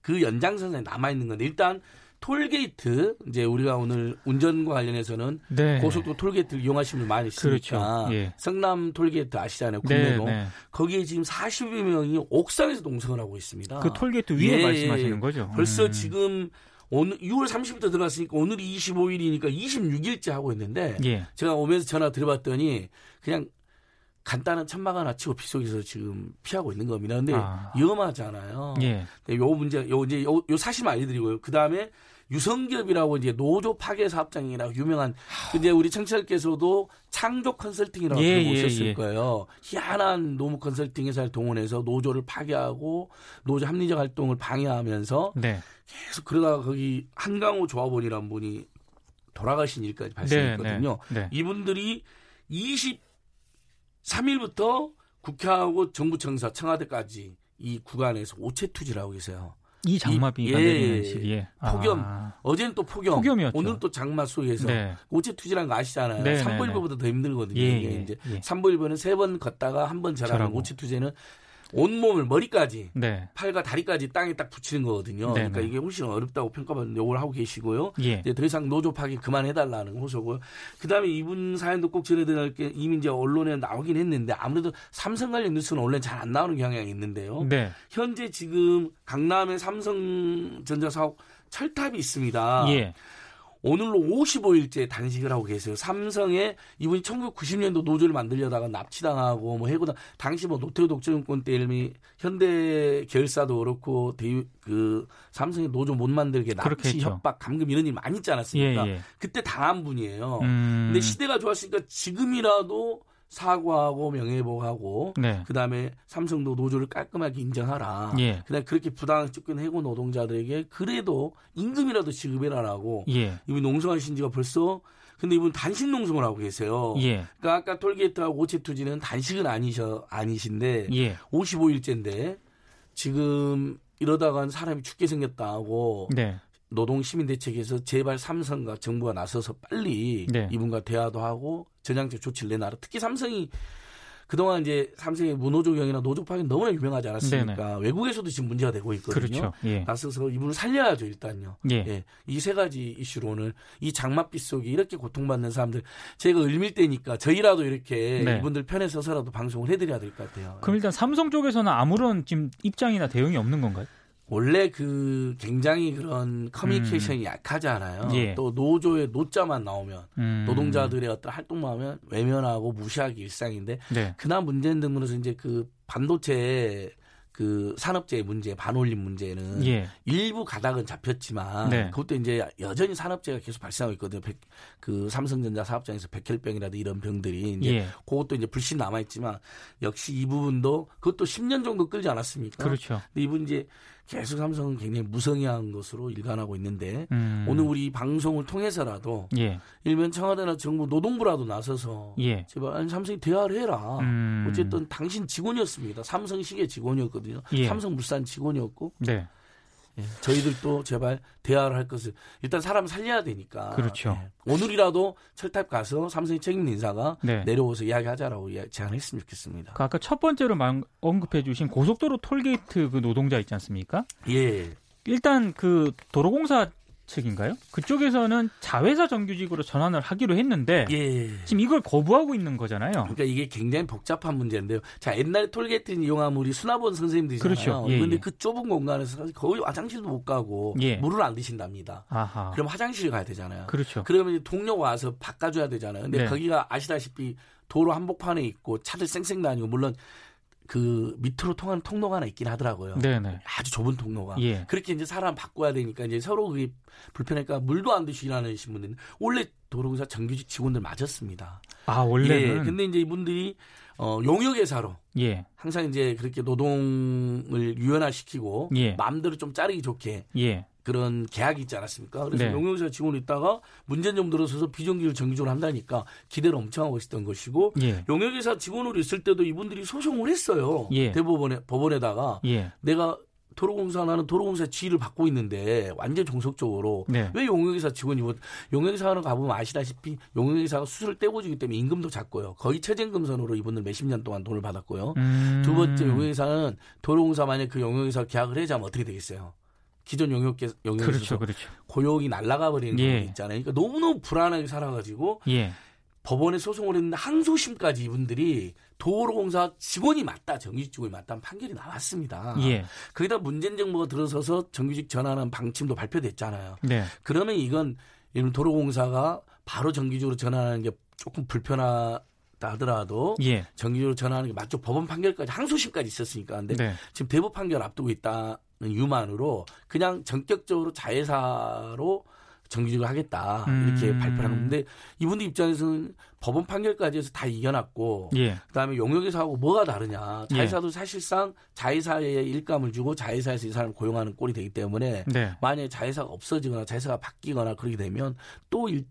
그 연장선에 남아 있는 건데 일단 톨게이트 이제 우리가 오늘 운전과 관련해서는 네. 고속도로 톨게이트를 이용하시는 분 많이 있으니까 그렇죠. 예. 성남 톨게이트 아시잖아요 궁내동 네, 네. 거기에 지금 40여 명이 옥상에서 농성을 하고 있습니다. 그 톨게이트 위에 예. 말씀하시는 거죠? 벌써 음. 지금 오늘 6월 30일부터 들어갔으니까 오늘이 25일이니까 26일째 하고 있는데 예. 제가 오면서 전화 드려봤더니 그냥 간단한 천막 하나 치고 빗속에서 지금 피하고 있는 겁니다. 근데 아. 위험하잖아요. 예. 요 문제, 요 이제 요, 요 사실 알려드리고요. 그 다음에 유성기업이라고 이제 노조 파괴 사업장이라고 유명한 근데 우리 청취자께서도 창조 컨설팅이라고 예, 들어보셨을 예, 예. 거예요. 희한한 노무 컨설팅 회사를 동원해서 노조를 파괴하고 노조 합리적 활동을 방해하면서 네. 계속 그러다가 거기 한강호 조합원이라는 분이 돌아가신 일까지 발생했거든요. 네, 네, 네. 이분들이 23일부터 국회하고 정부 청사 청와대까지 이 구간에서 오체 투지를 하고 계세요. 이 장마비가 예, 내리는 시기에 폭염 아. 어제는 또 폭염 폭염이었죠. 오늘 또 장마 속에서 네. 오체 투지란 거 아시잖아요. 네, 3보일보보다 네, 네. 더 힘들거든요. 예, 이게 이제 예. 3보일보는 세 번 걷다가 한 번 절하는 오체 투제는 온몸을 머리까지 네. 팔과 다리까지 땅에 딱 붙이는 거거든요. 네네. 그러니까 네. 이게 훨씬 어렵다고 평가받는 요걸 하고 계시고요. 예. 이제 더 이상 노조 파기 그만해달라는 호소고요. 그다음에 이분 사연도 꼭 전해드릴 게 이미 이제 언론에 나오긴 했는데 아무래도 삼성 관련 뉴스는 원래 잘 안 나오는 경향이 있는데요. 네. 현재 지금 강남의 삼성전자 사업 철탑이 있습니다. 예. 오늘로 55일째 단식을 하고 계세요. 삼성에 이분이 1990년도 노조를 만들려다가 납치당하고 뭐 해고다 당시 뭐 노태우 독재정권 때 이미 현대 결사도 그렇고 대유, 그 삼성의 노조 못 만들게 납치 협박 감금 이런 일 많이 있지 않았습니까? 예, 예. 그때 당한 분이에요. 음... 근데 시대가 좋았으니까 지금이라도 사과하고 명예회복하고 네. 그다음에 삼성도 노조를 깔끔하게 인정하라. 예. 그다음에 그렇게 부당한 쫓긴 해고 노동자들에게 그래도 임금이라도 지급해라라고 예. 이분 농성하신 지가 벌써 근데 이분 단식 농성을 하고 계세요. 예. 그러니까 아까 톨게이트하고 오체 투지는 단식은 아니셔 아니신데 예. 55일째인데 지금 이러다간 사람이 죽게 생겼다고 네. 노동시민대책에서 제발 삼성과 정부가 나서서 빨리 네. 이분과 대화도 하고 전향적 조치를 내놔라. 특히 삼성이 그동안 이제 삼성의 무노조경이나 노조 파견 너무나 유명하지 않았습니까? 네네. 외국에서도 지금 문제가 되고 있거든요. 그렇죠. 예. 나서서 이분을 살려야죠, 일단요. 예. 예. 이 세 가지 이슈로 오늘 이 장맛빛 속에 이렇게 고통받는 사람들 제가 을밀 때니까 저희라도 이렇게 네. 이분들 편에 서서라도 방송을 해드려야 될 것 같아요. 그럼 일단 삼성 쪽에서는 아무런 지금 입장이나 대응이 없는 건가요? 원래 그 굉장히 그런 커뮤니케이션이 음. 약하잖아요. 예. 또 노조의 노자만 나오면 음. 노동자들의 어떤 활동만 하면 외면하고 무시하기 일상인데 네. 그나마 문제는 등으로서 이제 그 반도체 그 산업재해 문제, 반올림 문제는 예. 일부 가닥은 잡혔지만 네. 그것도 이제 여전히 산업재해가 계속 발생하고 있거든요. 백, 그 삼성전자 사업장에서 백혈병이라든 이런 병들이 이제 예. 그것도 이제 불신 남아 있지만 역시 이 부분도 그것도 10년 정도 끌지 않았습니까? 그렇죠. 근데 이분 이제 계속 삼성은 굉장히 무성의한 것으로 일관하고 있는데 음. 오늘 우리 방송을 통해서라도 예. 일면 청와대나 정부 노동부라도 나서서 예. 제발 아니 삼성이 대화를 해라. 음. 어쨌든 당신 직원이었습니다. 삼성시계 직원이었거든요. 예. 삼성물산 직원이었고. 네. 예, 저희들도 제발 대화를 할 것을 일단 사람 살려야 되니까. 그렇죠. 예, 오늘이라도 철탑 가서 삼성의 책임 인사가 네. 내려오서 이야기하자라고 제안했으면 좋겠습니다. 그 아까 첫 번째로 언급해주신 고속도로 톨게이트 그 노동자 있지 않습니까? 예. 일단 그 도로공사 측인가요? 그쪽에서는 자회사 정규직으로 전환을 하기로 했는데 예. 지금 이걸 거부하고 있는 거잖아요. 그러니까 이게 굉장히 복잡한 문제인데요. 자 옛날에 톨게이트 이용하면 우리 수납원 선생님들이잖아요. 그렇죠. 예, 그런데 예. 그 좁은 공간에서 거의 화장실도 못 가고 예. 물을 안 드신답니다. 아하. 그럼 화장실 가야 되잖아요. 그렇죠. 그러면 동료 와서 바꿔줘야 되잖아요. 근데 네. 거기가 아시다시피 도로 한복판에 있고 차들 쌩쌩 다니고 물론 그 밑으로 통하는 통로가 하나 있긴 하더라고요. 네네. 아주 좁은 통로가. 예. 그렇게 이제 사람 바꿔야 되니까 이제 서로 그게 불편하니까 물도 안 일하는 분들은 원래 도로공사 정규직 직원들 맞았습니다. 아 원래는. 예. 근데 이제 이분들이 어 용역회사로 예. 항상 이제 그렇게 노동을 유연화시키고 예. 마음대로 좀 자르기 좋게 예. 그런 계약이 있지 않았습니까? 그래서 네. 용역사 직원이 있다가 문제점 좀 들어서서 비정규를 정규직으로 한다니까 기대를 엄청 하고 있었던 것이고 예. 용역회사 직원으로 있을 때도 이분들이 소송을 했어요. 예. 대법원에 법원에다가 예. 내가 도로공사 나는 도로공사 지위를 받고 있는데 완전 종속적으로 네. 왜 용역회사 직원이 뭐 용역회사는 가보면 아시다시피 용역회사가 수술을 떼고 주기 때문에 임금도 작고요. 거의 최저임금선으로 이분들 몇십 년 동안 돈을 받았고요. 음. 두 번째 용역회사는 도로공사 만약 그 용역회사 계약을 해자면 어떻게 되겠어요? 기존 용역계 용역에서 그렇죠, 그렇죠. 고용이 날아가 버리는 예. 경우 있잖아요. 그러니까 너무너무 불안하게 살아가지고 예. 법원에 소송을 했는데 항소심까지 이분들이 도로공사 직원이 맞다, 정규직 직원이 맞다는 판결이 나왔습니다. 예. 거기다 문재인 정부가 들어서서 정규직 전환하는 방침도 발표됐잖아요. 네. 그러면 이건 도로공사가 바로 정규직으로 전환하는 게 조금 불편 하 하더라도 예. 정규직으로 전환하는 게 맞죠. 법원 판결까지 항소심까지 있었으니까. 근데 네. 지금 대법 판결 앞두고 있다. 유만으로 그냥 전격적으로 자회사로 정규직을 하겠다 이렇게 음. 발표를 한 건데 이분들 입장에서는 법원 판결까지 해서 다 이겨놨고 예. 그다음에 용역회사하고 뭐가 다르냐 자회사도 예. 사실상 자회사에 일감을 주고 자회사에서 이 사람을 고용하는 꼴이 되기 때문에 네. 만약에 자회사가 없어지거나 자회사가 바뀌거나 그렇게 되면 또 일,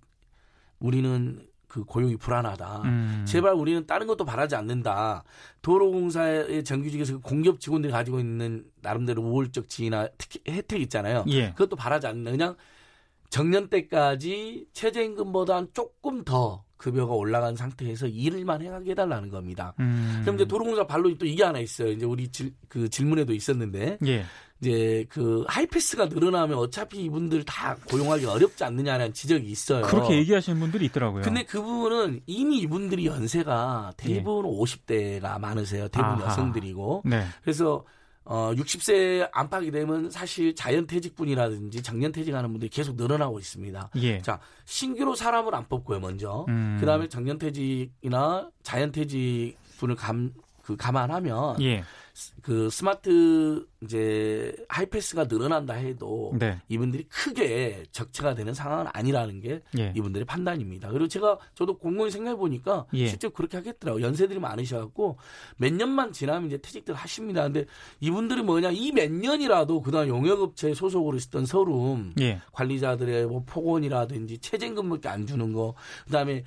우리는 그 고용이 불안하다. 음. 제발 우리는 다른 것도 바라지 않는다. 도로공사의 정규직에서 그 공기업 직원들이 가지고 있는 나름대로 우월적 지위나 특히 혜택 있잖아요. 예. 그것도 바라지 않는다. 그냥 정년 때까지 최저임금보다 조금 더 급여가 올라간 상태에서 일을만 해가게 해달라는 겁니다. 음. 그럼 이제 도로공사 반론이 또 이게 하나 있어요. 이제 우리 질, 그 질문에도 있었는데 예. 이제 그 하이패스가 늘어나면 어차피 이분들 다 고용하기 어렵지 않느냐라는 지적이 있어요. 그렇게 얘기하시는 분들이 있더라고요. 근데 그 부분은 이미 이분들이 연세가 대부분 예. 50대가 많으세요. 대부분 아하. 여성들이고. 네. 그래서 어 60세 안팎이 되면 사실 자연퇴직분이라든지 정년퇴직하는 분들이 계속 늘어나고 있습니다. 예. 자 신규로 사람을 안 뽑고요 먼저 음. 그다음에 정년퇴직이나 자연퇴직 분을 감 그 감안하면 예. 그 스마트 이제 하이패스가 늘어난다 해도 네. 이분들이 크게 적체가 되는 상황은 아니라는 게 예. 이분들의 판단입니다. 그리고 제가 저도 공공히 생각해 보니까 예. 실제 그렇게 하겠더라고요. 연세들이 많으셔갖고 몇 년만 지나면 이제 퇴직들 하십니다. 근데 이분들이 뭐냐 이 몇 년이라도 그다음 용역업체 소속으로 있었던 서름 예. 관리자들의 뭐 폭언이라든지 최저임금밖에 안 주는 거 그다음에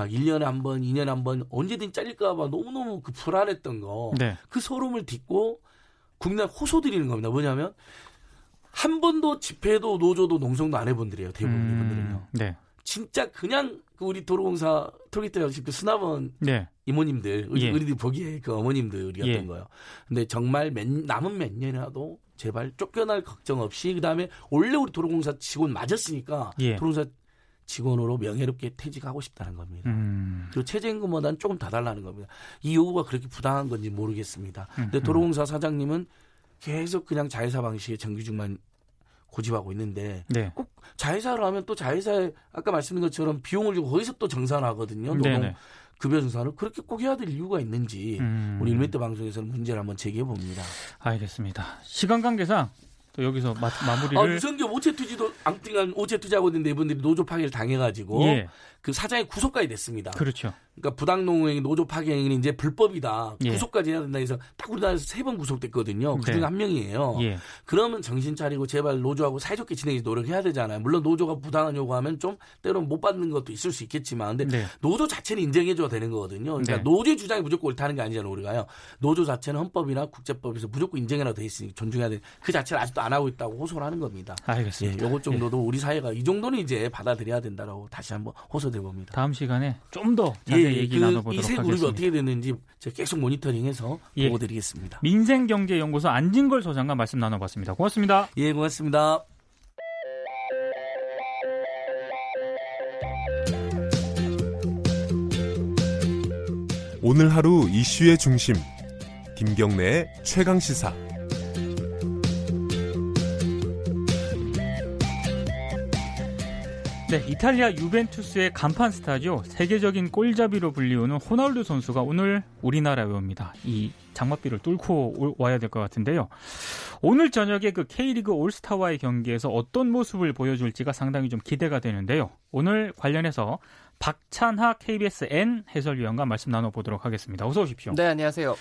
막 1년에 한 번, 2년에 한 번 언제든 잘릴까 봐 너무너무 그 불안했던 거. 네. 그 소름을 딛고 국내 호소 드리는 겁니다. 뭐냐면 한 번도 집회도 노조도 농성도 안 해본 들이에요. 대부분 음, 이분들은요. 네. 진짜 그냥 그 우리 도로공사 톨게이트 역시 그 수납원 네. 이모님들, 우리, 예. 우리들 보기에 그 어머님들이었던 예. 거예요. 근데 정말 몇, 남은 몇 년이라도 제발 쫓겨날 걱정 없이 그다음에 원래 우리 도로공사 직원 맞았으니까 예. 도로공사 직원으로 명예롭게 퇴직하고 싶다는 겁니다. 음. 그리고 최저임금보다는 조금 더 달라는 겁니다. 이 요구가 그렇게 부당한 건지 모르겠습니다. 근데 음, 음. 도로공사 사장님은 계속 그냥 자회사 방식의 정규직만 고집하고 있는데 네. 꼭 자회사를 하면 또 자회사에 아까 말씀드린 것처럼 비용을 주고 거기서 또 정산하거든요. 노동 급여 정산을 그렇게 꼭 해야 될 이유가 있는지 음. 우리 일메트 방송에서는 문제를 한번 제기해 봅니다. 알겠습니다. 시간 관계상 또 여기서 마, 무리를 아, 유성규 오체 투지도 앙뚱한 오체 투자하고 있는데 이분들이 노조 파괴를 당해가지고 예. 그 사장이 구속까지 됐습니다. 그렇죠. 그러니까 부당농행 노조 파괴 행위는 이제 불법이다. 예. 구속까지 해야 된다 해서 딱 우리나라에서 세 번 구속됐거든요. 그중에 네. 한 명이에요. 예. 그러면 정신 차리고 제발 노조하고 사이좋게 지내기 노력해야 되잖아요. 물론 노조가 부당한 요구하면 좀 때로는 못 받는 것도 있을 수 있겠지만 근데 네. 노조 자체는 인정해줘야 되는 거거든요. 그러니까 네. 노조의 주장이 무조건 옳다는 게 아니잖아요. 우리가요. 노조 자체는 헌법이나 국제법에서 무조건 인정해라 돼 있으니 존중해야 돼. 그 자체를 아직도 안 하고 있다고 호소를 하는 겁니다. 알겠습니다. 예, 요것 정도도 예. 우리 사회가 이 정도는 이제 받아들여야 된다라고 다시 한번 호소돼 봅니다. 다음 시간에 좀 더 자세히 예, 얘기 그 나눠보도록 이세 하겠습니다. 그룹이 어떻게 됐는지 제가 계속 모니터링해서 예. 보고 드리겠습니다. 민생경제연구소 안진걸 소장과 말씀 나눠봤습니다. 고맙습니다. 예, 고맙습니다. 오늘 하루 이슈의 중심 김경래의 최강 시사 네, 이탈리아 유벤투스의 간판 스타죠. 세계적인 골잡이로 불리우는 호날두 선수가 오늘 우리나라에 옵니다. 이 장맛비를 뚫고 와야 될 것 같은데요. 오늘 저녁에 그 K리그 올스타와의 경기에서 어떤 모습을 보여줄지가 상당히 좀 기대가 되는데요. 오늘 관련해서 박찬하 KBS N 해설위원과 말씀 나눠보도록 하겠습니다. 어서 오십시오. 네, 안녕하세요.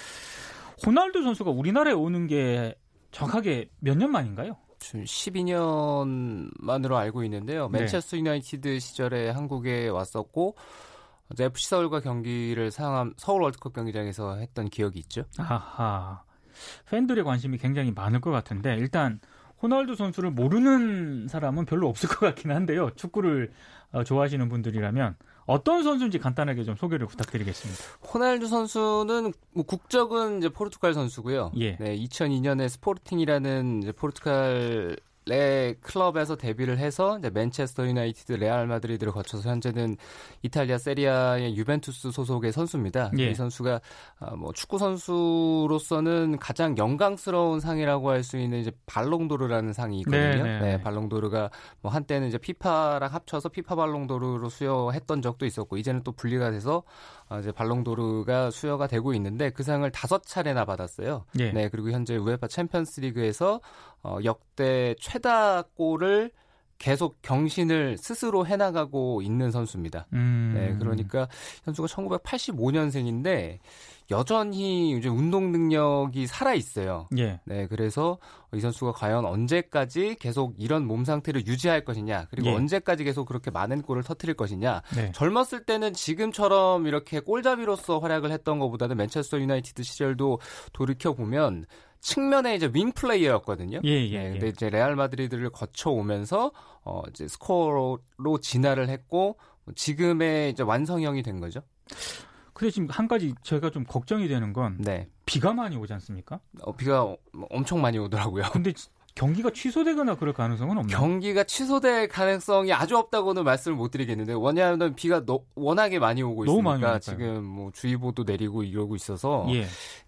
호날두 선수가 우리나라에 오는 게 정확하게 몇 년 만인가요? 지금 12년 만으로 알고 있는데요. 네. 맨체스터 유나이티드 시절에 한국에 왔었고 FC 서울과 경기를 상암 서울 월드컵 경기장에서 했던 기억이 있죠. 아하. 팬들의 관심이 굉장히 많을 것 같은데 일단 호날두 선수를 모르는 사람은 별로 없을 것 같긴 한데요. 축구를 어, 좋아하시는 분들이라면 어떤 선수인지 간단하게 좀 소개를 부탁드리겠습니다. 호날두 선수는 뭐 국적은 이제 포르투갈 선수고요. 예. 네, 2002년에 스포르팅이라는 이제 포르투갈 내 클럽에서 데뷔를 해서 이제 맨체스터 유나이티드, 레알 마드리드를 거쳐서 현재는 이탈리아 세리에 A의 유벤투스 소속의 선수입니다. 예. 이 선수가 아, 뭐 축구 선수로서는 가장 영광스러운 상이라고 할 수 있는 이제 발롱도르라는 상이 있거든요. 네, 네, 네, 발롱도르가 뭐 한때는 이제 피파랑 합쳐서 피파 발롱도르로 수여했던 적도 있었고 이제는 또 분리가 돼서 어, 이제 발롱도르가 수여가 되고 있는데 그 상을 다섯 차례나 받았어요. 예. 네, 그리고 현재 우에파 챔피언스리그에서 어, 역대 최다 골을 계속 경신을 스스로 해나가고 있는 선수입니다. 음. 네, 그러니까 선수가 1985년생인데 여전히 이제 운동 능력이 살아 있어요. 예. 네, 그래서 이 선수가 과연 언제까지 계속 이런 몸 상태를 유지할 것이냐, 그리고 예. 언제까지 계속 그렇게 많은 골을 터트릴 것이냐. 네. 젊었을 때는 지금처럼 이렇게 골잡이로서 활약을 했던 것보다는 맨체스터 유나이티드 시절도 돌이켜 보면 측면에 이제 윙 플레이어였거든요. 예, 예, 네, 근데 예. 이제 레알 마드리드를 거쳐 오면서 어 이제 스코어러로 진화를 했고 지금의 이제 완성형이 된 거죠. 근데 지금 한 가지 제가 좀 걱정이 되는 건 네. 비가 많이 오지 않습니까? 어, 비가 엄청 많이 오더라고요. 근데 경기가 취소되거나 그럴 가능성은 없나요? 경기가 취소될 가능성이 아주 없다고는 말씀을 못 드리겠는데 왜냐하면 비가 너, 워낙에 많이 오고 있으니까 많이 지금 뭐 주의보도 내리고 이러고 있어서 예.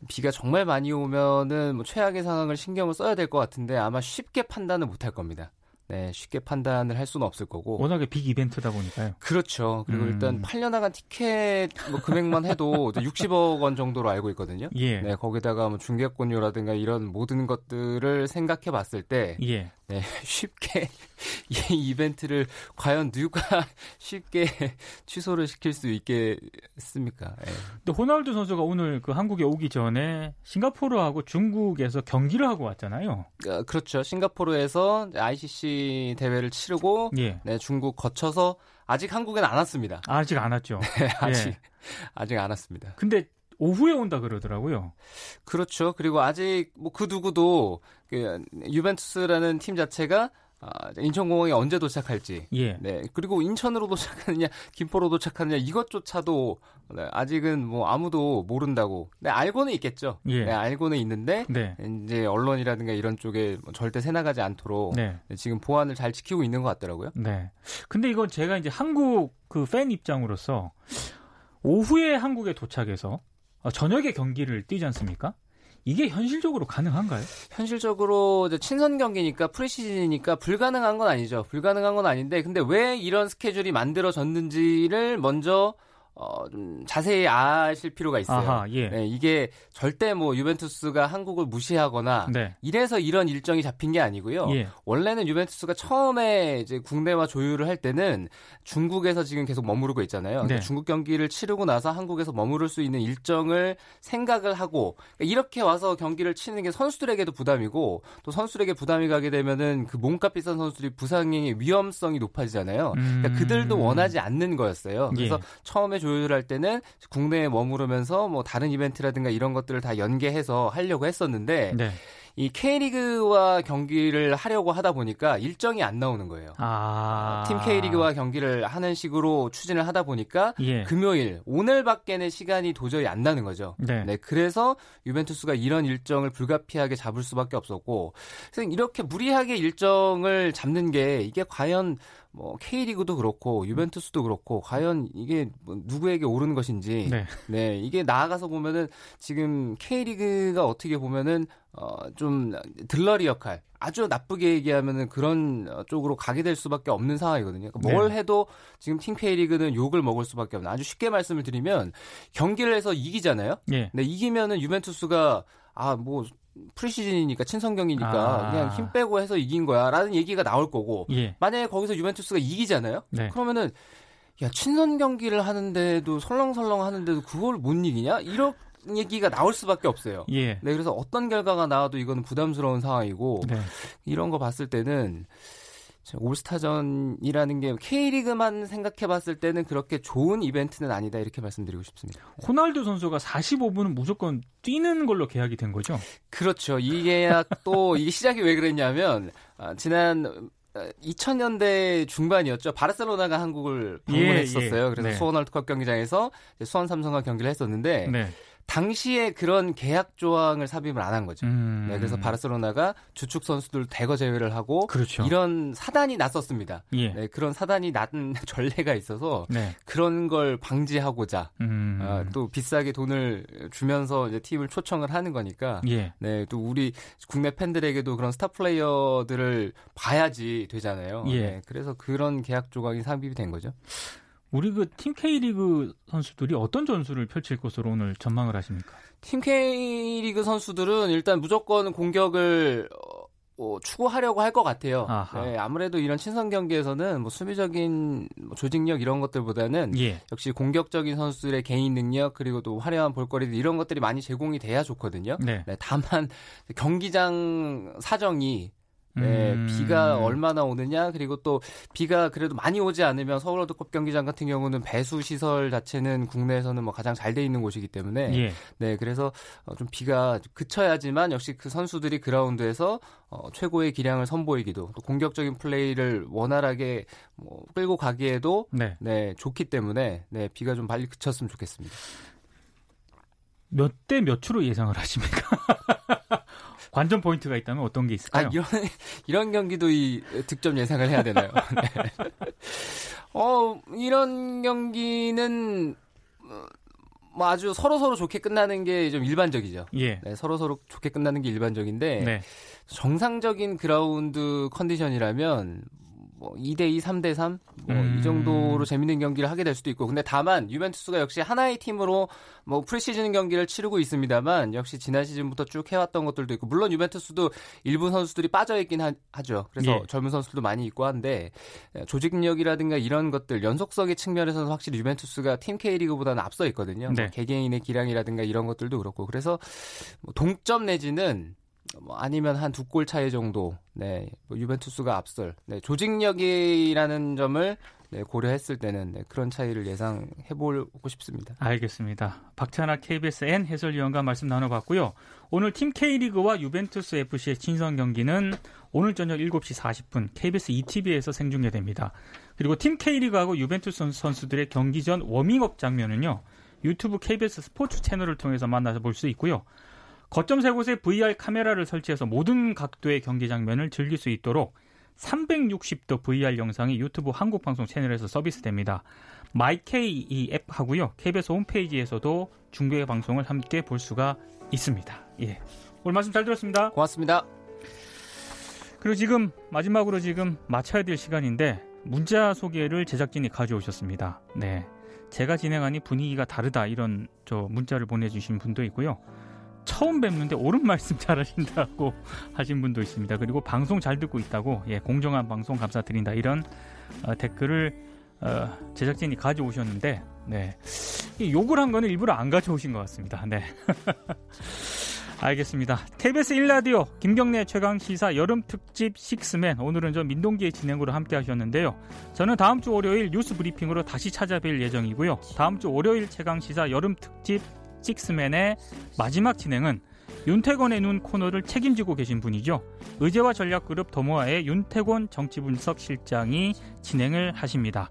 비가 정말 많이 오면은 뭐 최악의 상황을 신경을 써야 될 것 같은데 아마 쉽게 판단을 못할 겁니다. 네, 쉽게 판단을 할 수는 없을 거고. 워낙에 빅 이벤트다 보니까요. 그렇죠. 그리고 음. 일단 팔려나간 티켓 뭐 금액만 해도 60억 원 정도로 알고 있거든요. 예. 네, 거기다가 뭐 중계권료라든가 이런 모든 것들을 생각해 봤을 때 예. 네, 쉽게 이 이벤트를 과연 누가 쉽게 취소를 시킬 수 있겠습니까? 네. 근데 호날두 선수가 오늘 그 한국에 오기 전에 싱가포르하고 중국에서 경기를 하고 왔잖아요. 어, 그렇죠. 싱가포르에서 ICC 대회를 치르고 예. 네, 중국 거쳐서 아직 한국엔 안 왔습니다. 아직 안 왔죠. 네, 아직 예. 아직 안 왔습니다. 근데 오후에 온다 그러더라고요. 그렇죠. 그리고 아직 뭐 그 누구도 그 유벤투스라는 팀 자체가 아, 인천공항에 언제 도착할지. 예. 네. 그리고 인천으로 도착하느냐, 김포로 도착하느냐, 이것조차도 네, 아직은 뭐 아무도 모른다고. 네, 알고는 있겠죠. 예. 네, 알고는 있는데, 네. 이제 언론이라든가 이런 쪽에 뭐 절대 새 나가지 않도록 네. 네. 지금 보안을 잘 지키고 있는 것 같더라고요. 네. 근데 이건 제가 이제 한국 그 팬 입장으로서 오후에 한국에 도착해서 어, 저녁에 경기를 뛰지 않습니까? 이게 현실적으로 가능한가요? 현실적으로 친선 경기니까 프리시즌이니까 불가능한 건 아니죠. 불가능한 건 아닌데 근데 왜 이런 스케줄이 만들어졌는지를 먼저 어, 좀 자세히 아실 필요가 있어요. 아하, 예. 네, 이게 절대 뭐 유벤투스가 한국을 무시하거나 네. 이래서 이런 일정이 잡힌 게 아니고요. 예. 원래는 유벤투스가 처음에 이제 국내와 조율을 할 때는 중국에서 지금 계속 머무르고 있잖아요. 네. 중국 경기를 치르고 나서 한국에서 머무를 수 있는 일정을 생각을 하고 그러니까 이렇게 와서 경기를 치는 게 선수들에게도 부담이고 또 선수들에게 부담이 가게 되면은 그 몸값 비싼 선수들이 부상의 위험성이 높아지잖아요. 그러니까 음... 그들도 원하지 않는 거였어요. 그래서 예. 처음에 조율할 때는 국내에 머무르면서 뭐 다른 이벤트라든가 이런 것들을 다 연계해서 하려고 했었는데 네. 이 K리그와 경기를 하려고 하다 보니까 일정이 안 나오는 거예요. 아... 팀 K리그와 경기를 하는 식으로 추진을 하다 보니까 예. 금요일 오늘밖에는 시간이 도저히 안 나는 거죠. 네. 네. 그래서 유벤투스가 이런 일정을 불가피하게 잡을 수밖에 없었고 이렇게 무리하게 일정을 잡는 게 이게 과연 뭐 K리그도 그렇고 유벤투스도 그렇고 과연 이게 뭐 누구에게 옳은 것인지 네. 네 이게 나아가서 보면은 지금 K리그가 어떻게 보면은 어좀 들러리 역할 아주 나쁘게 얘기하면은 그런 쪽으로 가게 될 수밖에 없는 상황이거든요. 그러니까 뭘 네. 해도 지금 팀 K리그는 욕을 먹을 수밖에 없는 아주 쉽게 말씀을 드리면 경기를 해서 이기잖아요. 네. 네 이기면은 유벤투스가 아 뭐 프리시즌이니까 친선 경기니까 아. 그냥 힘 빼고 해서 이긴 거야라는 얘기가 나올 거고 예. 만약에 거기서 유벤투스가 이기잖아요. 네. 그러면은 야 친선 경기를 하는데도 설렁설렁 하는데도 그걸 못 이기냐 이런 얘기가 나올 수밖에 없어요. 예. 네 그래서 어떤 결과가 나와도 이거는 부담스러운 상황이고 네. 이런 거 봤을 때는 올스타전이라는 게 K리그만 생각해 봤을 때는 그렇게 좋은 이벤트는 아니다 이렇게 말씀드리고 싶습니다. 호날두 선수가 45분은 무조건 뛰는 걸로 계약이 된 거죠? 그렇죠. 이 계약도 이게 시작이 왜 그랬냐면 아, 지난 2000년대 중반이었죠. 바르셀로나가 한국을 방문했었어요. 예, 예. 그래서 네. 수원 월드컵 경기장에서 수원 삼성과 경기를 했었는데 네. 당시에 그런 계약 조항을 삽입을 안 한 거죠. 음. 네, 그래서 바르셀로나가 주축 선수들 대거 제외를 하고 그렇죠. 이런 사단이 났었습니다. 예. 네, 그런 사단이 난 전례가 있어서 네. 그런 걸 방지하고자 음. 어, 또 비싸게 돈을 주면서 이제 팀을 초청을 하는 거니까 예. 네, 또 우리 국내 팬들에게도 그런 스타 플레이어들을 봐야지 되잖아요. 예. 네, 그래서 그런 계약 조각이 삽입이 된 거죠. 우리 그 팀 K리그 선수들이 어떤 전술을 펼칠 것으로 오늘 전망을 하십니까? 팀 K리그 선수들은 일단 무조건 공격을 어, 추구하려고 할 것 같아요. 네, 아무래도 이런 친선 경기에서는 뭐 수비적인 뭐 조직력 이런 것들보다는 예. 역시 공격적인 선수들의 개인 능력 그리고 또 화려한 볼거리들 이런 것들이 많이 제공이 돼야 좋거든요. 네. 네, 다만 경기장 사정이 네, 음. 비가 얼마나 오느냐 그리고 또 비가 그래도 많이 오지 않으면 서울 월드컵 경기장 같은 경우는 배수 시설 자체는 국내에서는 뭐 가장 잘 돼 있는 곳이기 때문에 예. 네 그래서 어, 좀 비가 그쳐야지만 역시 그 선수들이 그라운드에서 어, 최고의 기량을 선보이기도 또 공격적인 플레이를 원활하게 뭐 끌고 가기에도 네. 네 좋기 때문에 네 비가 좀 빨리 그쳤으면 좋겠습니다. 몇 대 몇으로 예상을 하십니까? 관전 포인트가 있다면 어떤 게 있을까요? 아, 이런, 이런 경기도 이 득점 예상을 해야 되나요? 네. 어, 이런 경기는, 뭐 아주 서로 서로 좋게 끝나는 게 좀 일반적이죠. 예. 네, 서로 서로 좋게 끝나는 게 일반적인데 네. 정상적인 그라운드 컨디션이라면 뭐 2대2, 3대3 뭐이 음. 정도로 재밌는 경기를 하게 될 수도 있고 근데 다만 유벤투스가 역시 하나의 팀으로 뭐 프리시즌 경기를 치르고 있습니다만 역시 지난 시즌부터 쭉 해왔던 것들도 있고 물론 유벤투스도 일부 선수들이 빠져 있긴 하, 죠 그래서 예. 젊은 선수들도 많이 있고 한데 조직력이라든가 이런 것들 연속성의 측면에서는 확실히 유벤투스가 팀 K리그보다는 앞서 있거든요. 뭐 네. 뭐 개개인의 기량이라든가 이런 것들도 그렇고 그래서 뭐 동점 내지는 뭐 아니면 한 두 골 차이 정도, 네, 뭐 유벤투스가 앞설, 네, 조직력이라는 점을 네, 고려했을 때는 네, 그런 차이를 예상해 보고 싶습니다. 알겠습니다. 박찬아 KBSN 해설위원과 말씀 나눠봤고요. 오늘 팀 K리그와 유벤투스 FC의 친선 경기는 오늘 저녁 7시 40분 KBS ETV에서 생중계됩니다. 그리고 팀 K리그하고 유벤투스 선수들의 경기 전 워밍업 장면은요. 유튜브 KBS 스포츠 채널을 통해서 만나서 볼 수 있고요. 거점 세 곳에 VR 카메라를 설치해서 모든 각도의 경기 장면을 즐길 수 있도록 360도 VR 영상이 유튜브 한국 방송 채널에서 서비스됩니다. 마이케이 이 앱 하고요. KBS 홈페이지에서도 중계 방송을 함께 볼 수가 있습니다. 예. 오늘 말씀 잘 들었습니다. 고맙습니다. 그리고 지금 마지막으로 지금 마쳐야 될 시간인데 문자 소개를 제작진이 가져오셨습니다. 네. 제가 진행하니 분위기가 다르다 이런 저 문자를 보내주신 분도 있고요. 처음 뵙는데 옳은 말씀 잘하신다고 하신 분도 있습니다. 그리고 방송 잘 듣고 있다고 예, 공정한 방송 감사드린다 이런 어, 댓글을 어, 제작진이 가져오셨는데 네. 욕을 한 거는 일부러 안 가져오신 것 같습니다. 네. 알겠습니다. KBS 1라디오 김경래 최강 시사 여름 특집 식스맨 오늘은 저 민동기의 진행으로 함께 하셨는데요. 저는 다음 주 월요일 뉴스 브리핑으로 다시 찾아뵐 예정이고요. 다음 주 월요일 최강 시사 여름 특집 식스맨의 마지막 진행은 윤태권의 눈 코너를 책임지고 계신 분이죠. 의제와 전략그룹 더모아의 윤태권 정치분석 실장이 진행을 하십니다.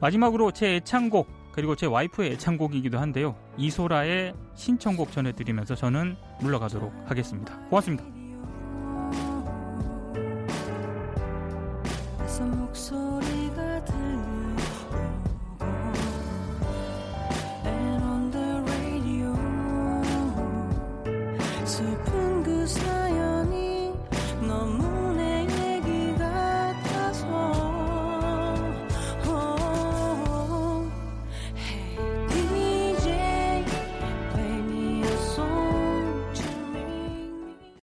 마지막으로 제 애창곡 그리고 제 와이프의 애창곡이기도 한데요. 이소라의 신청곡 전해드리면서 저는 물러가도록 하겠습니다. 고맙습니다.